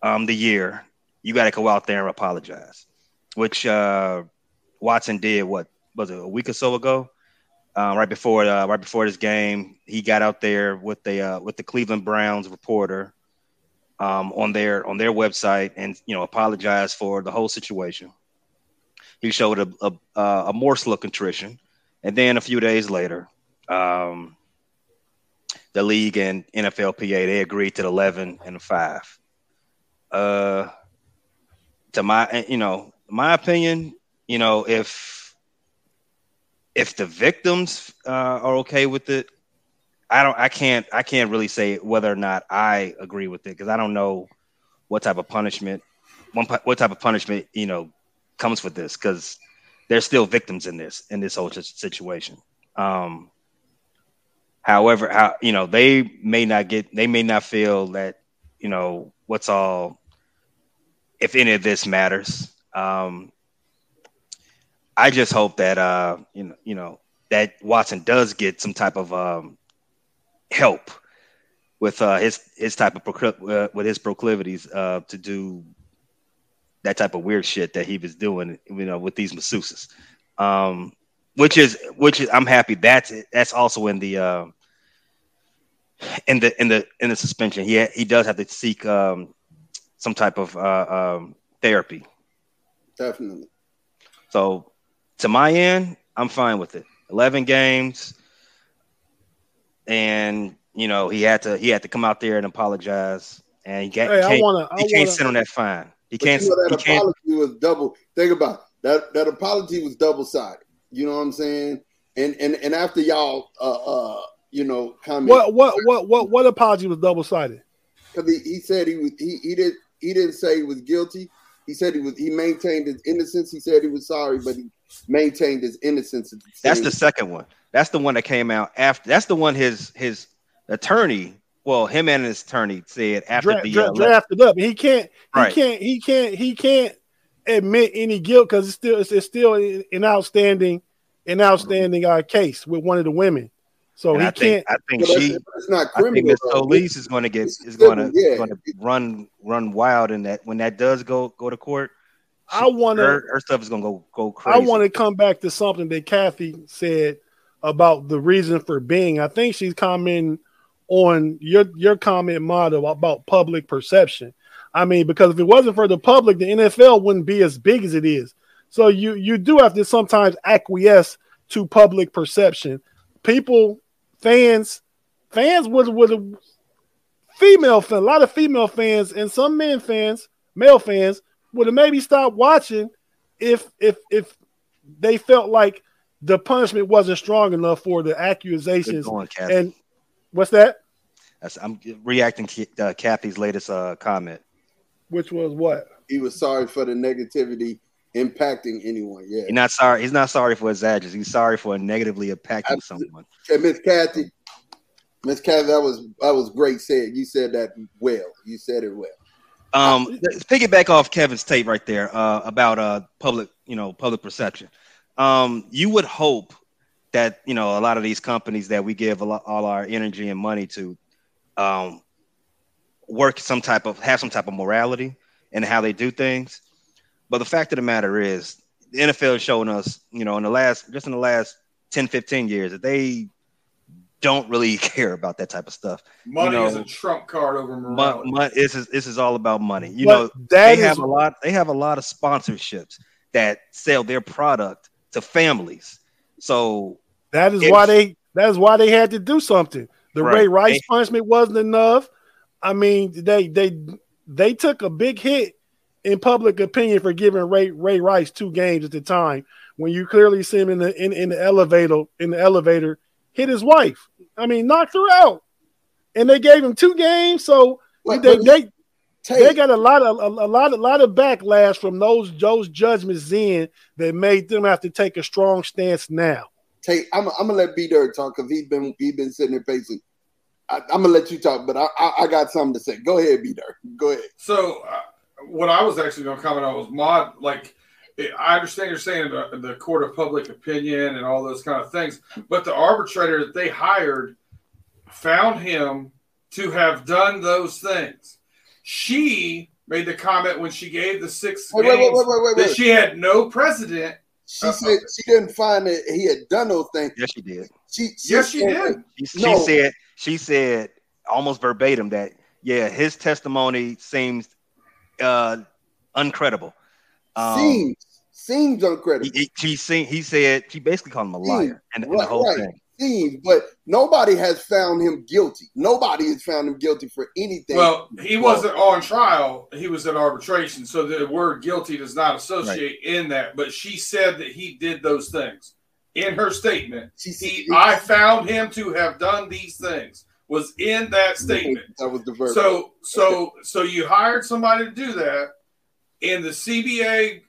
um the year. you got to go out there and apologize, which uh, Watson did. What was it a week or so ago? Uh, right before uh, right before this game, he got out there with the uh, with the Cleveland Browns reporter um, on their on their website and you know apologized for the whole situation. He showed a a, a morsel of contrition, and then a few days later, um, the league and NFLPA they agreed to the eleven and five. Uh, to my you know my opinion, you know if if the victims uh, are okay with it, I don't. I can't. I can't really say whether or not I agree with it because I don't know what type of punishment, what type of punishment you know comes with this because there's still victims in this in this whole situation. Um, however, how you know they may not get, they may not feel that you know what's all, if any of this matters. Um, I just hope that uh, you know, you know, that Watson does get some type of um, help with uh, his his type of procl- uh, with his proclivities uh, to do that type of weird shit that he was doing, you know, with these masseuses. Um, which is which is I'm happy that's that's also in the uh, in the in the in the suspension. He ha- he does have to seek um, some type of uh, um, therapy. Definitely. So to my end, I'm fine with it. 11 games, and you know he had to he had to come out there and apologize, and he, can't, hey, he can't, wanna, he can't sit on that fine. He can't. You know, that he apology can't. was double. Think about it. that. That apology was double sided. You know what I'm saying? And and and after y'all, uh, uh, you know, comment. What what what what what apology was double sided? Because he, he said he was he he did he didn't say he was guilty. He said he was he maintained his innocence. He said he was sorry, but he maintained his innocence. The that's the second one. That's the one that came out after. That's the one his his attorney, well, him and his attorney said after dra- the dra- uh, drafted up. He can't. He right. can't. He can't. He can't admit any guilt because it's still it's, it's, still an outstanding an outstanding uh, case with one of the women. So and he I can't. Think, I think she. It's not criminal. I think Miss Solis is going to get is going to yeah. going to run run wild in that when that does go go to court. I want her, her, stuff is gonna go go crazy. I want to come back to something that Kathy said about the reason for being. I think she's commenting on your your comment model about public perception. I mean, because if it wasn't for the public, the NFL wouldn't be as big as it is. So you you do have to sometimes acquiesce to public perception. People, fans, fans would would female fan, a lot of female fans and some men fans, male fans would have maybe stopped watching if if if they felt like the punishment wasn't strong enough for the accusations. Going, and what's that? That's, I'm reacting to uh, Kathy's latest uh, comment. Which was what? He was sorry for the negativity impacting anyone. Yeah, he's not sorry. He's not sorry for his actions. He's sorry for negatively impacting Absolutely. someone. Okay, Miss Kathy, Miss Kathy, that was that was great. Said you said that well. You said it well. Um, piggyback off Kevin's tape right there uh, about uh public, you know, public perception. Um, you would hope that you know a lot of these companies that we give lot, all our energy and money to, um, work some type of have some type of morality in how they do things. But the fact of the matter is, the NFL is showing us, you know, in the last just in the last 10, 15 years that they don't really care about that type of stuff. Money you know, is a trump card over morality. Money, this is this is all about money. You but know, they have a lot. They have a lot of sponsorships that sell their product to families. So that is why they. That is why they had to do something. The right. Ray Rice punishment wasn't enough. I mean, they they they took a big hit in public opinion for giving Ray Ray Rice two games at the time when you clearly see him in the in, in the elevator in the elevator hit his wife. I mean, knocked her out, and they gave him two games. So what, they they, they got a lot of a, a, lot a lot of backlash from those those judgments then that made them have to take a strong stance now. Tate, I'm, I'm gonna let B Dirt talk because he's been he's been sitting there pacing. I, am gonna let you talk, but I, I, I got something to say. Go ahead, B Dirt. Go ahead. So, uh, what I was actually gonna comment on was mod like I understand you're saying the, the, court of public opinion and all those kind of things, but the arbitrator that they hired found him to have done those things. She made the comment when she gave the six Wait, wait, games wait, wait, wait, that wait. she had no precedent. She said she didn't find that he had done those things. Yes, she did. She, she Yes, she said- did. She, she said she said almost verbatim that yeah, his testimony seems uh uncredible. Um, Seems seems he, uncredible. he, she seen, he said she basically called him a liar and, and the whole right. thing. Seems, but nobody has found him guilty. Nobody has found him guilty for anything. Well, he wasn't on trial. He was at arbitration. So the word guilty does not associate in that. But she said that he did those things in her statement. she He, I found him to have done these things was in that statement. That was the verb. So, so, so you hired somebody to do that, and the CBA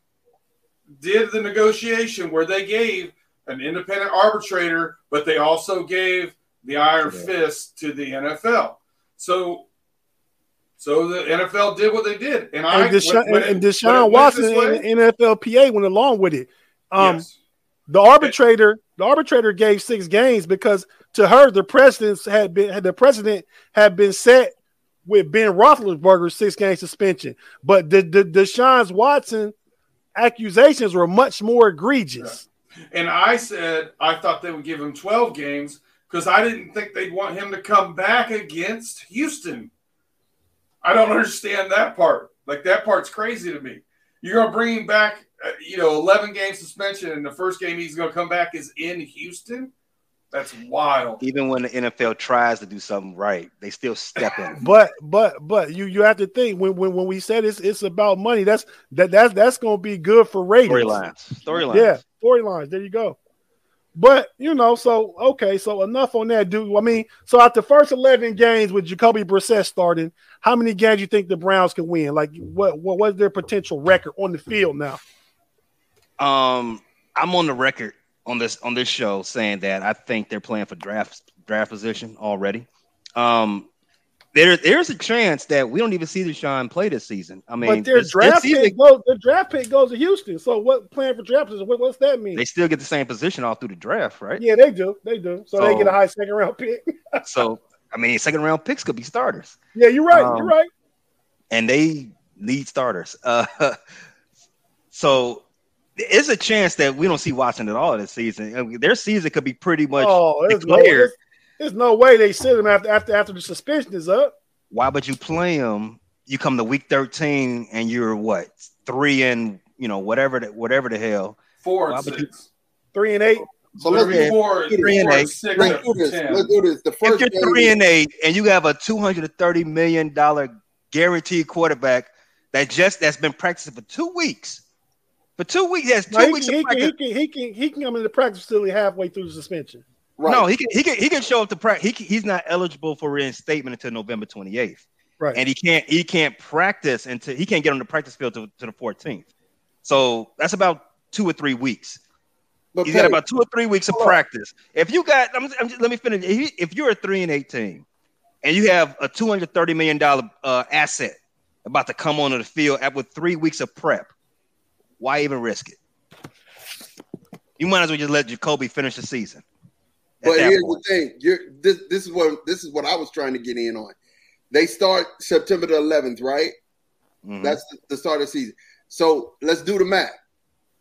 did the negotiation where they gave an independent arbitrator, but they also gave the iron Yeah. fist to the NFL. So, so the NFL did what they did, and I And Deshaun, when- when and it Deshaun Watson way- and NFLPA went along with it. Um, yes. The arbitrator, the arbitrator gave six games because to her the precedence had been had the precedent had been set with Ben Roethlisberger's six game suspension, but the the Deshaun Watson accusations were much more egregious. And I said I thought they would give him 12 games because I didn't think they'd want him to come back against Houston. I don't understand that part. Like that part's crazy to me. You're gonna bring him back, uh, you know, 11 game suspension, and the first game he's gonna come back is in Houston. That's wild. Even when the NFL tries to do something right, they still step in. But but but you you have to think when when, when we said it's it's about money, that's that that's that's gonna be good for ratings. Storylines. Storylines. Yeah, storylines. There you go. But you know, so okay, so enough on that, dude. I mean, so after the first eleven games with Jacoby Brissett starting, how many games you think the Browns can win? Like, what what what's their potential record on the field now? Um, I'm on the record on this on this show saying that I think they're playing for draft draft position already. Um, there there's a chance that we don't even see Deshaun play this season. I mean, but their this- draft this season, pick goes, their draft pick goes to Houston. So what plan for draft position? What, what's that mean? they still get the same position all through the draft, right? yeah, they do, they do. So, they get a high second round pick. So I mean, second round picks could be starters, yeah, you're right. Um, you're right. and they need starters. Uh, so it's a chance that we don't see Watson at all this season. I mean, their season could be pretty much Oh, there's no, there's, there's no way they sit him after after after the suspension is up. why would you play him? You come to week 13 and you're what three and you know whatever the, whatever the hell. Four Why and would you- six. Three and eight. so let's, Three, do- four, three and eight. six let's do this. Let's do this. The If you're game, three and eight and you have a 230 million dollar guaranteed quarterback that just that's been practicing for two weeks, for two weeks, yes, two No, he, weeks can, of he, can, practice. he, can, he can he can come into the practice facility halfway through the suspension. right? No, he can he can he can show up to practice. He can, he's not eligible for reinstatement until November 28th. Right. and he can't he can't practice until he can't get on the practice field to, to the 14th. So that's about two or three weeks. but He's got about two or three weeks of hold on. practice. If you got, I'm, I'm just, let me finish. If, you, if you're a three and eight team, and you have a 230 million dollar uh, asset about to come onto the field at, with three weeks of prep, why even risk it? You might as well just let Jacoby finish the season. But here's point. the thing: You're, this this is what this is what I was trying to get in on. They start September the 11th, right? Mhm. That's the, the start of the season. So let's do the math.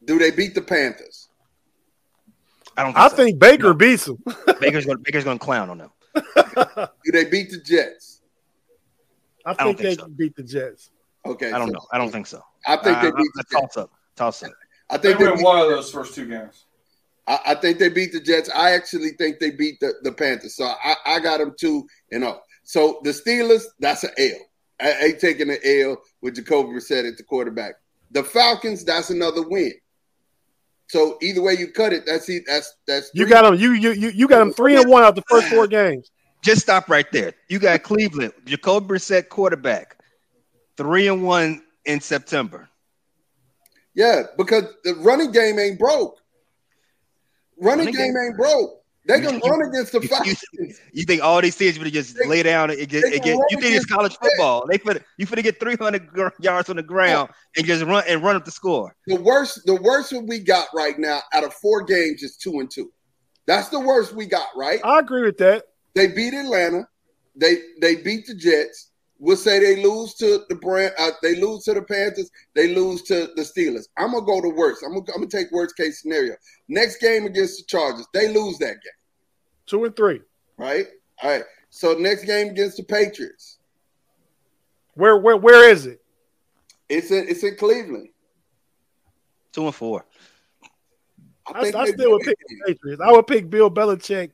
Do they beat the Panthers? I don't. Think I so. think Baker No. beats them. Baker's going. Baker's going to clown on them. Do they beat the Jets? I don't think, think they so. beat the Jets. Okay, I don't so know. I don't think so. I think they Uh, beat the Jets. toss up. Toss up. I think they win beat, one of those first two games. I, I think they beat the Jets. I actually think they beat the, the Panthers. So I, I got them two and all. So the Steelers, that's an L. I ain't taking an L with Jacoby Brissett at the quarterback. The Falcons, that's another win. So either way you cut it, that's it. That's that's You got them. You you you you got him three and one out the first four games. Just stop right there. You got Cleveland, Jacoby Brissett quarterback, three and one in September. Yeah, because the running game ain't broke. Running, Running game, game- ain't broke. They You- can you- run against the you- Falcons. You think all these teams would just They- lay down and get, and get you think it's college the football? They put you finna get 300 gr- yards on the ground and just run and run up the score. The worst, the worst one we got right now out of four games is two and two. That's the worst we got, right? I agree with that. They beat Atlanta. They they beat the Jets. We'll say they lose to the brand, uh, they lose to the Panthers, they lose to the Steelers. I'm gonna go to worst. I'm gonna, I'm gonna take worst case scenario. Next game against the Chargers, they lose that game. Two and three. Right. All right. So next game against the Patriots. Where where where is it? It's in it's in Cleveland. Two and four. I, I, I still would pick the Patriots. I would pick Bill Belichick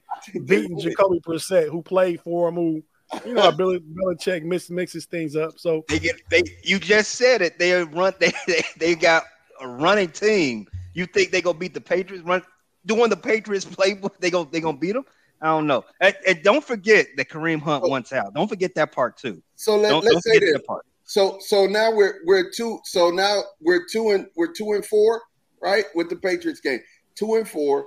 beating Jacoby Brissett, who played for him, who you know, Bill Belichick mix, mixes things up. So they get they. You just said it. They run. They they, they got a running team. You think they gonna beat the Patriots? Run doing the Patriots playbook. They go they gonna beat them. I don't know. And, and, don't forget that Kareem Hunt wants out. Don't forget that part too. So let, us say this. Part. So so now we're we're two. So now we're two and we're two and four, right? With the Patriots game, two and four.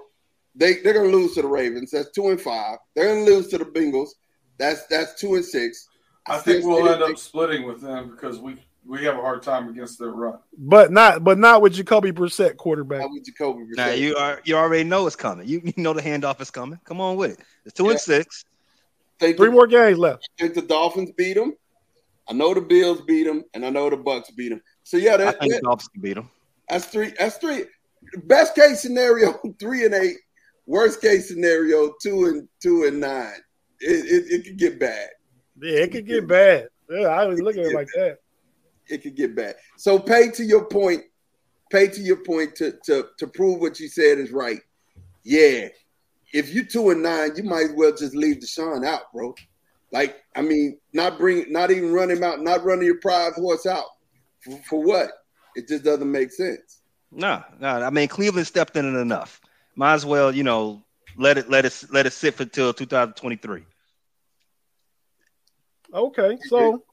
They they're gonna lose to the Ravens. That's two and five. They're gonna lose to the Bengals. That's that's two and six. I, I think we'll end up splitting with them because we we have a hard time against their run. But not but not with Jacoby Brissett quarterback. Not with Jacoby Brissett. Now you are you already know it's coming. You, you know the handoff is coming. Come on with it. It's two yeah. and six. Think Three the, more games left. I think the Dolphins beat them. I know the Bills beat them, and I know the Bucks beat them. So yeah, that, I think that, the Dolphins beat them. That's three. That's three. Best case scenario, three and eight. Worst case scenario, two and two and nine it, it, it could get bad. Yeah, it could get bad. Yeah, I was looking at it like that. It could get bad. So pay to your point, pay to your point to to to prove what you said is right. Yeah. If you two and nine, you might as well just leave Deshaun out, bro. Like, I mean, not bring not even run him out, not running your prize horse out. For, for what? It just doesn't make sense. No, no. I mean, Cleveland stepped in it enough. Might as well, you know, let it let it let it sit for till 2023. Okay, so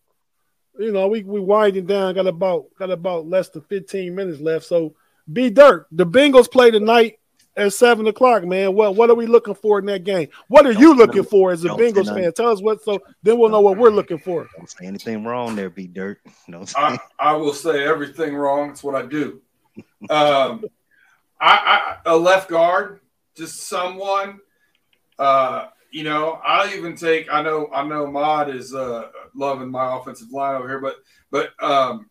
you know we we winding down. Got about got about less than 15 minutes left. So B Dirt, the Bengals play tonight at seven o'clock. Man, what what are we looking for in that game? What are you looking for as a Bengals fan? Tell us what, so then we'll know what we're looking for. Don't say anything wrong there, B Dirt. No, I, I will say everything wrong. It's what I do. Um, I, I a left guard just someone. Uh, you know, I'll even take. I know, I know, Mod is uh, loving my offensive line over here, but but um,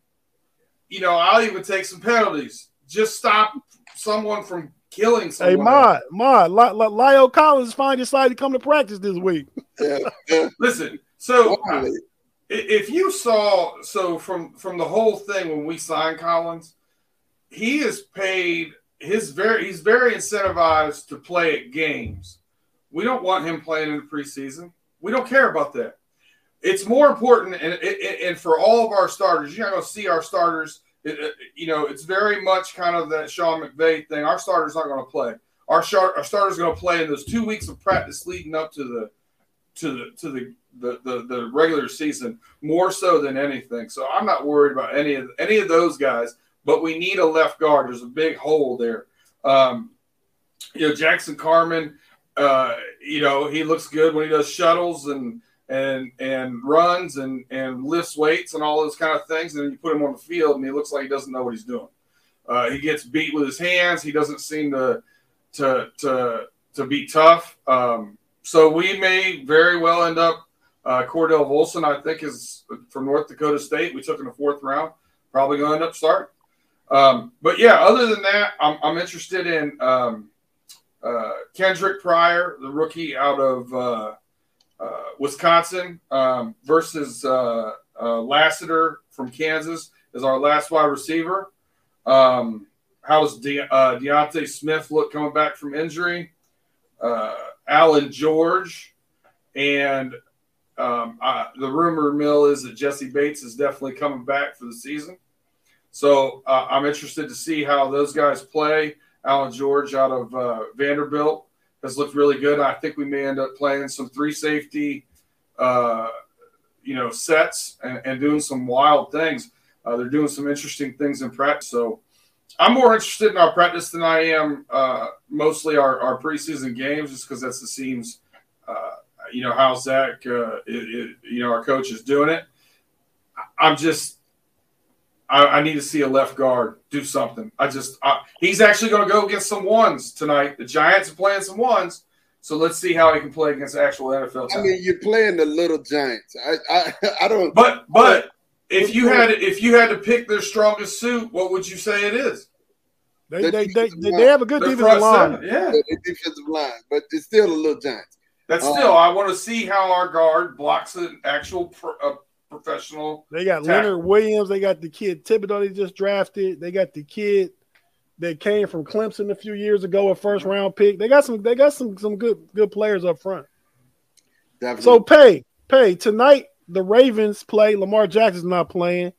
you know, I'll even take some penalties. Just stop someone from killing someone. Hey, Mod, Mod, L- L- La'el Collins finally decided to come to practice this week. Listen, so uh, if you saw, so from from the whole thing when we signed Collins, he is paid his very he's very incentivized to play at games. We don't want him playing in the preseason. We don't care about that. It's more important, and and for all of our starters, you're not going to see our starters. You know, it's very much kind of that Sean McVay thing. Our starters aren't going to play. Our, start, our starters going to play in those two weeks of practice leading up to the to the to the, the the, the regular season more so than anything. So I'm not worried about any of any of those guys but we need a left guard. There's a big hole there. Um, you know, Jackson Carman, uh, you know, he looks good when he does shuttles and and and runs and and lifts weights and all those kind of things. And then you put him on the field and he looks like he doesn't know what he's doing. Uh, he gets beat with his hands. He doesn't seem to to to to be tough. Um, so we may very well end up. Uh, Cordell Volson, I think, is from North Dakota State. We took in the fourth round. Probably going to end up starting. Um, but yeah, other than that, I'm, I'm interested in um, uh, Kendric Pryor, the rookie out of uh, uh, Wisconsin, um, versus uh, uh, Lassiter from Kansas as our last wide receiver. Um, how does De- uh, D'Ante Smith look coming back from injury? Allan George, and um, the rumor mill is that Jessie Bates is definitely coming back for the season. So uh, I'm interested to see how those guys play. Allan George out of uh, Vanderbilt has looked really good. I think we may end up playing some three safety, uh, you know, sets and, and, doing some wild things. Uh, they're doing some interesting things in practice. So I'm more interested in our practice than I am uh, mostly our, our preseason games, just because that's the seems, uh, you know, how Zach, it, it, you know, our coach is doing it. I'm just I, I, need to see a left guard do something. I just I, he's actually going to go against some ones tonight. The Giants are playing some ones. So let's see how he can play against actual NFL. I mean, you're playing the little giants. I I, I don't. But but if you had if you had to pick their strongest suit, what would you say it is? They they, they, they, they have a good defensive line. Seven, yeah, defensive line, but it's still a little giants. That's um, still. I want to see how our guard blocks an actual pro, uh, professional. They got tackle. Leonard Williams. They got the kid Thibodeaux. They just drafted. They got the kid that came from Clemson a few years ago, a first round pick. They got some. They got some some good good players up front. Definitely. So pay pay tonight. The Ravens play. Lamar Jackson's not playing.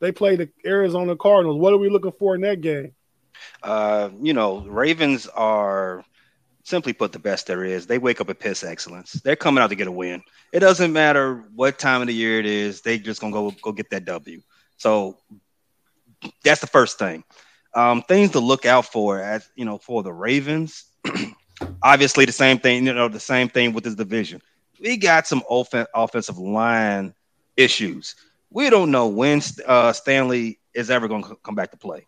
They play the Arizona Cardinals. What are we looking for in that game? Uh, you know, Ravens are simply put the best there is. They wake up at piss excellence. They're coming out to get a win. It doesn't matter what time of the year it is. They just gonna go go get that W. So that's the first thing. Um, things to look out for as you know for the Ravens. obviously, the same thing. You know, the same thing with this division. We got some off- offensive line issues. We don't know when uh, Stanley is ever going to come back to play.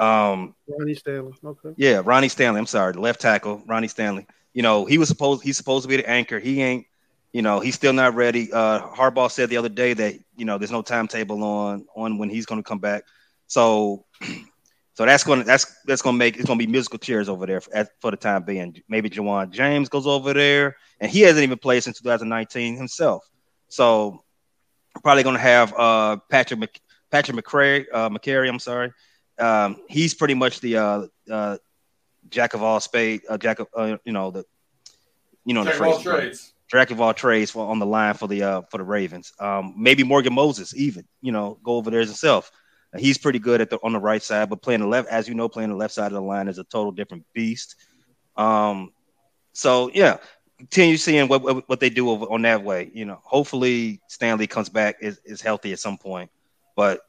Um, Ronnie Stanley. Okay. Yeah, Ronnie Stanley. I'm sorry, the left tackle, Ronnie Stanley. You know, he was supposed he's supposed to be the anchor. He ain't. You know, he's still not ready. Uh, Harbaugh said the other day that you know there's no timetable on on when he's going to come back. So, so that's going to that's that's going to make it's going to be musical chairs over there for, for the time being. Maybe Ja'Wuan James goes over there, and he hasn't even played since 2019 himself. So, probably going to have uh, Patrick Mc, Patrick McCray, uh, Mekari. I'm sorry um, he's pretty much the uh, uh, jack of all spade, uh, jack of uh, you know the you know jack the phrase, trades. Jack of all trades for, on the line for the uh, for the Ravens. Um, maybe Morgan Moses even you know go over there as himself. he's pretty good at the on the right side, but playing the left, as you know, playing the left side of the line is a total different beast. Um, so yeah, continue seeing what, what, what they do over, on that way. You know, hopefully Stanley comes back is, is healthy at some point, but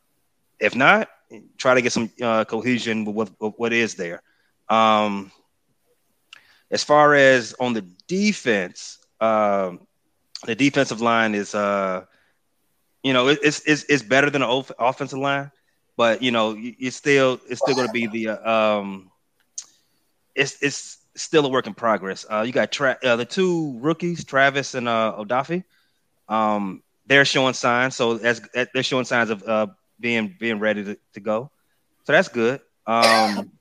if not, try to get some uh, cohesion with what, with what is there. Um, as far as on the defense, uh, the defensive line is, uh, you know, it's, it's it's better than the offensive line, but you know, it's still it's still going to be the uh, um, it's it's still a work in progress. Uh, you got tra- uh, the two rookies, Travis and uh, Odafe. Um, they're showing signs, so as they're showing signs of uh, being being ready to, to go. So that's good. Um,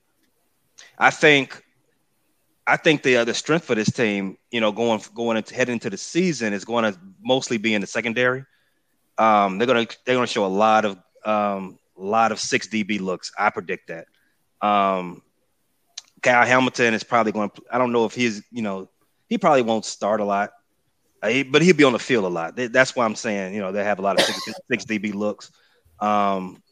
I think I think the uh, the strength for this team, you know, going going into heading into the season is going to mostly be in the secondary. Um, they're gonna they're gonna show a lot of um, lot of six DB looks. I predict that. Um, Kyle Hamilton is probably going. to – I don't know if he's you know he probably won't start a lot, uh, but he'll be on the field a lot. That's why I'm saying you know they have a lot of six, six DB looks. Um,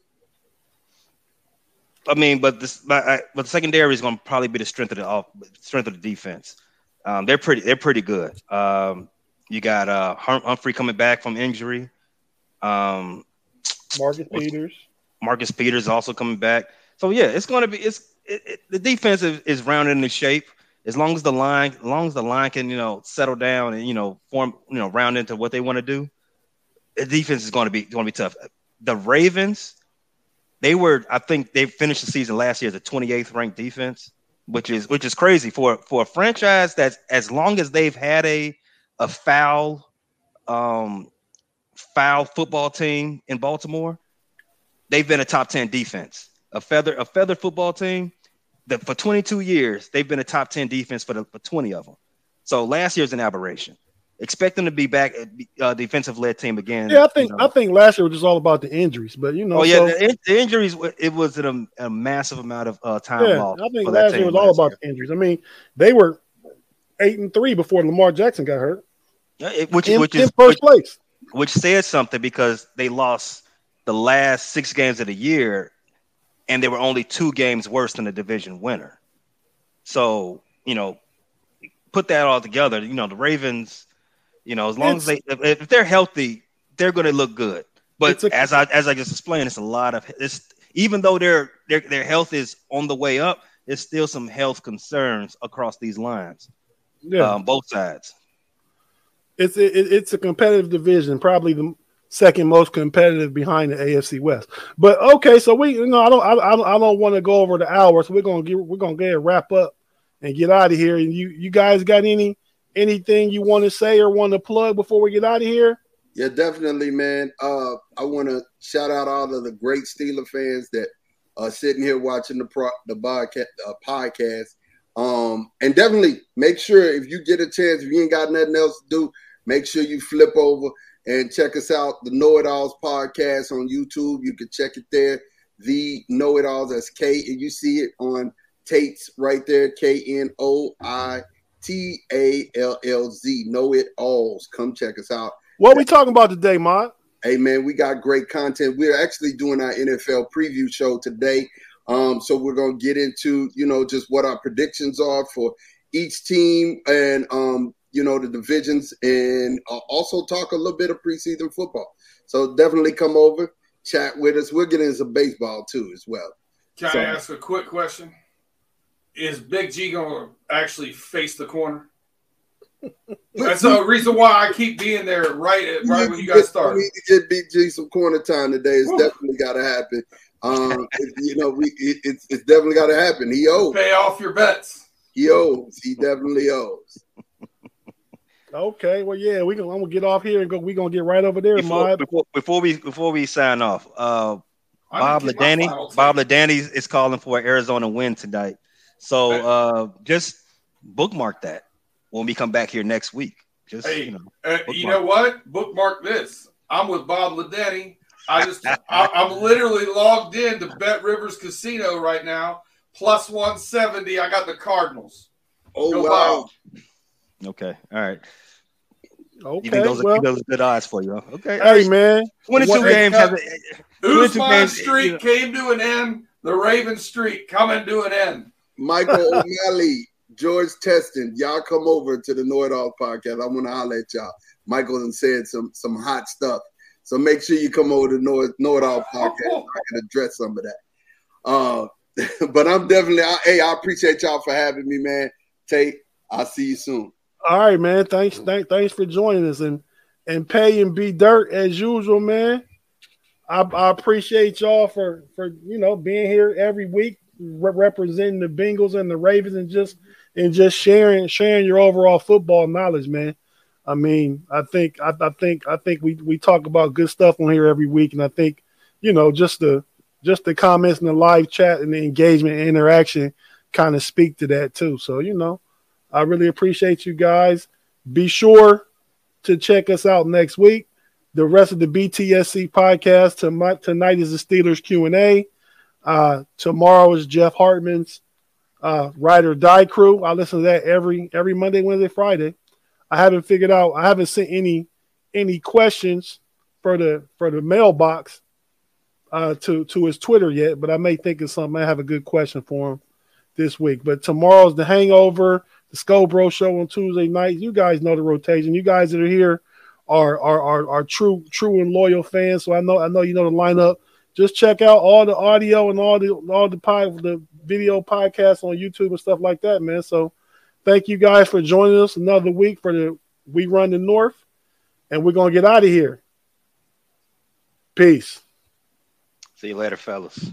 I mean, but this, but, but the secondary is going to probably be the strength of the off, strength of the defense. Um, they're pretty, they're pretty good. Um, you got uh, Humphrey coming back from injury. Um, Marcus Peters. Marcus Peters also coming back. So yeah, it's going to be it's it, it, the defense is, is rounded into shape. As long as the line, as long as the line can you know settle down and you know form you know round into what they want to do, the defense is going to be going to be tough the Ravens, they were, I think they finished the season last year as a 28th ranked defense, which is which is crazy for for a franchise that's as long as they've had a a foul um foul football team in Baltimore, they've been a top 10 defense. A feather a feather football team that for 22 years they've been a top 10 defense for the for 20 of them. So last year's an aberration expect them to be back uh, defensive led team again. Yeah, I think you know. I think last year was just all about the injuries, but you know. Oh yeah, so, the, the, injuries. It was a, a massive amount of uh, time yeah, I think last year was all about year. the injuries. I mean, they were eight and three before Lamar Jackson got hurt. Yeah, it, which, in, which is in first which, place. Which says something because they lost the last six games of the year, and they were only two games worse than the division winner. So you know, put that all together. You know, the Ravens you know, as long it's, as they if, they're healthy, they're going to look good. But a, as I as I just explained, it's a lot of it's even though their their their health is on the way up, there's still some health concerns across these lines. Yeah, um, both sides. It's it, it's a competitive division, probably the second most competitive behind the AFC West. But okay, so we you know I don't I, I don't want to go over the hour, so we're gonna get we're gonna get wrap up and get out of here. And you you guys got any anything you want to say or want to plug before we get out of here? Yeah, definitely, man. Uh, I want to shout out all of the great Steeler fans that are sitting here watching the pro- the podcast. Uh, podcast. Um, and definitely make sure if you get a chance, if you ain't got nothing else to do, make sure you flip over and check us out, the Know It Alls podcast on YouTube. You can check it there. The Know It Alls, that's K, and you see it on Tate's right there, K N O I T A L L Z. Know It Alls. Come check us out. What we talking about today, Mont? Hey man, we got great content. We're actually doing our NFL preview show today. Um, so we're gonna get into you know just what our predictions are for each team and um, you know the divisions and uh, also talk a little bit of preseason football. So definitely come over, chat with us. We're getting into baseball too as well. Can So- I ask a quick question? Is Big G gonna actually face the corner? That's the reason why I keep being there right at, right when you guys We start. need to get Big G some corner time today. It's Woo. definitely got to happen. Um, it- you know, we it, it's it's definitely got to happen. He owes. Pay off your bets. He owes. He definitely owes. Okay, well, yeah, we gonna I'm gonna get off here and go. We're gonna get right over there, Before, before, before we before we sign off, uh, Bob didn't get my Ladani, final Bob take. Ladani is calling for an Arizona win tonight. So uh, just bookmark that when we come back here next week. Just Hey, you know, Uh, you know what? Bookmark this. I'm with Bob Ladeni. I just I, I'm literally logged in to Bet Rivers Casino right now. Plus 170. I got the Cardinals. Oh Go wow! Bob. okay, all right. You Okay, think those are, well, those are good odds for you? huh? Okay, hey man, twenty-two what- games. Hey, Has a, Usman games, streak you know. came to an end. The Raven streak coming to an end. Michael O'Malley, George Teston, y'all come over to the Know It All podcast. I want to holler at y'all. Michael done said some some hot stuff, so make sure you come over to Know It, know it All podcast. I can address some of that. Uh, but I'm definitely, I, hey, I appreciate y'all for having me, man. Tate, I'll see you soon. all right, man. Thanks, thank, thanks for joining us and and pay and be dirt as usual, man. I, I appreciate y'all for for you know being here every week, re- representing the Bengals and the Ravens, and just and just sharing sharing your overall football knowledge, man. I mean, I think I, I think I think we we talk about good stuff on here every week, and I think you know just the just the comments and the live chat and the engagement and interaction kind of speak to that too. So you know, I really appreciate you guys. Be sure to check us out next week. The rest of the BTSC podcast tonight, tonight is the Steelers Q and A. Uh, tomorrow is Jeff Hartman's uh, Ride or Die Crew. I listen to that every every Monday, Wednesday, Friday. I haven't figured out. I haven't sent any any questions for the for the mailbox uh, to to his Twitter yet, but I may think of something. I have a good question for him this week. But tomorrow's the Hangover, the Scobro Show on Tuesday night. You guys know the rotation. You guys that are here are are are, are true true and loyal fans. So I know I know you know the lineup. Just check out all the audio and all the all the the video podcasts on YouTube and stuff like that, man. So thank you guys for joining us another week for the We Run the North, and we're gonna get out of here. Peace. see you later, fellas.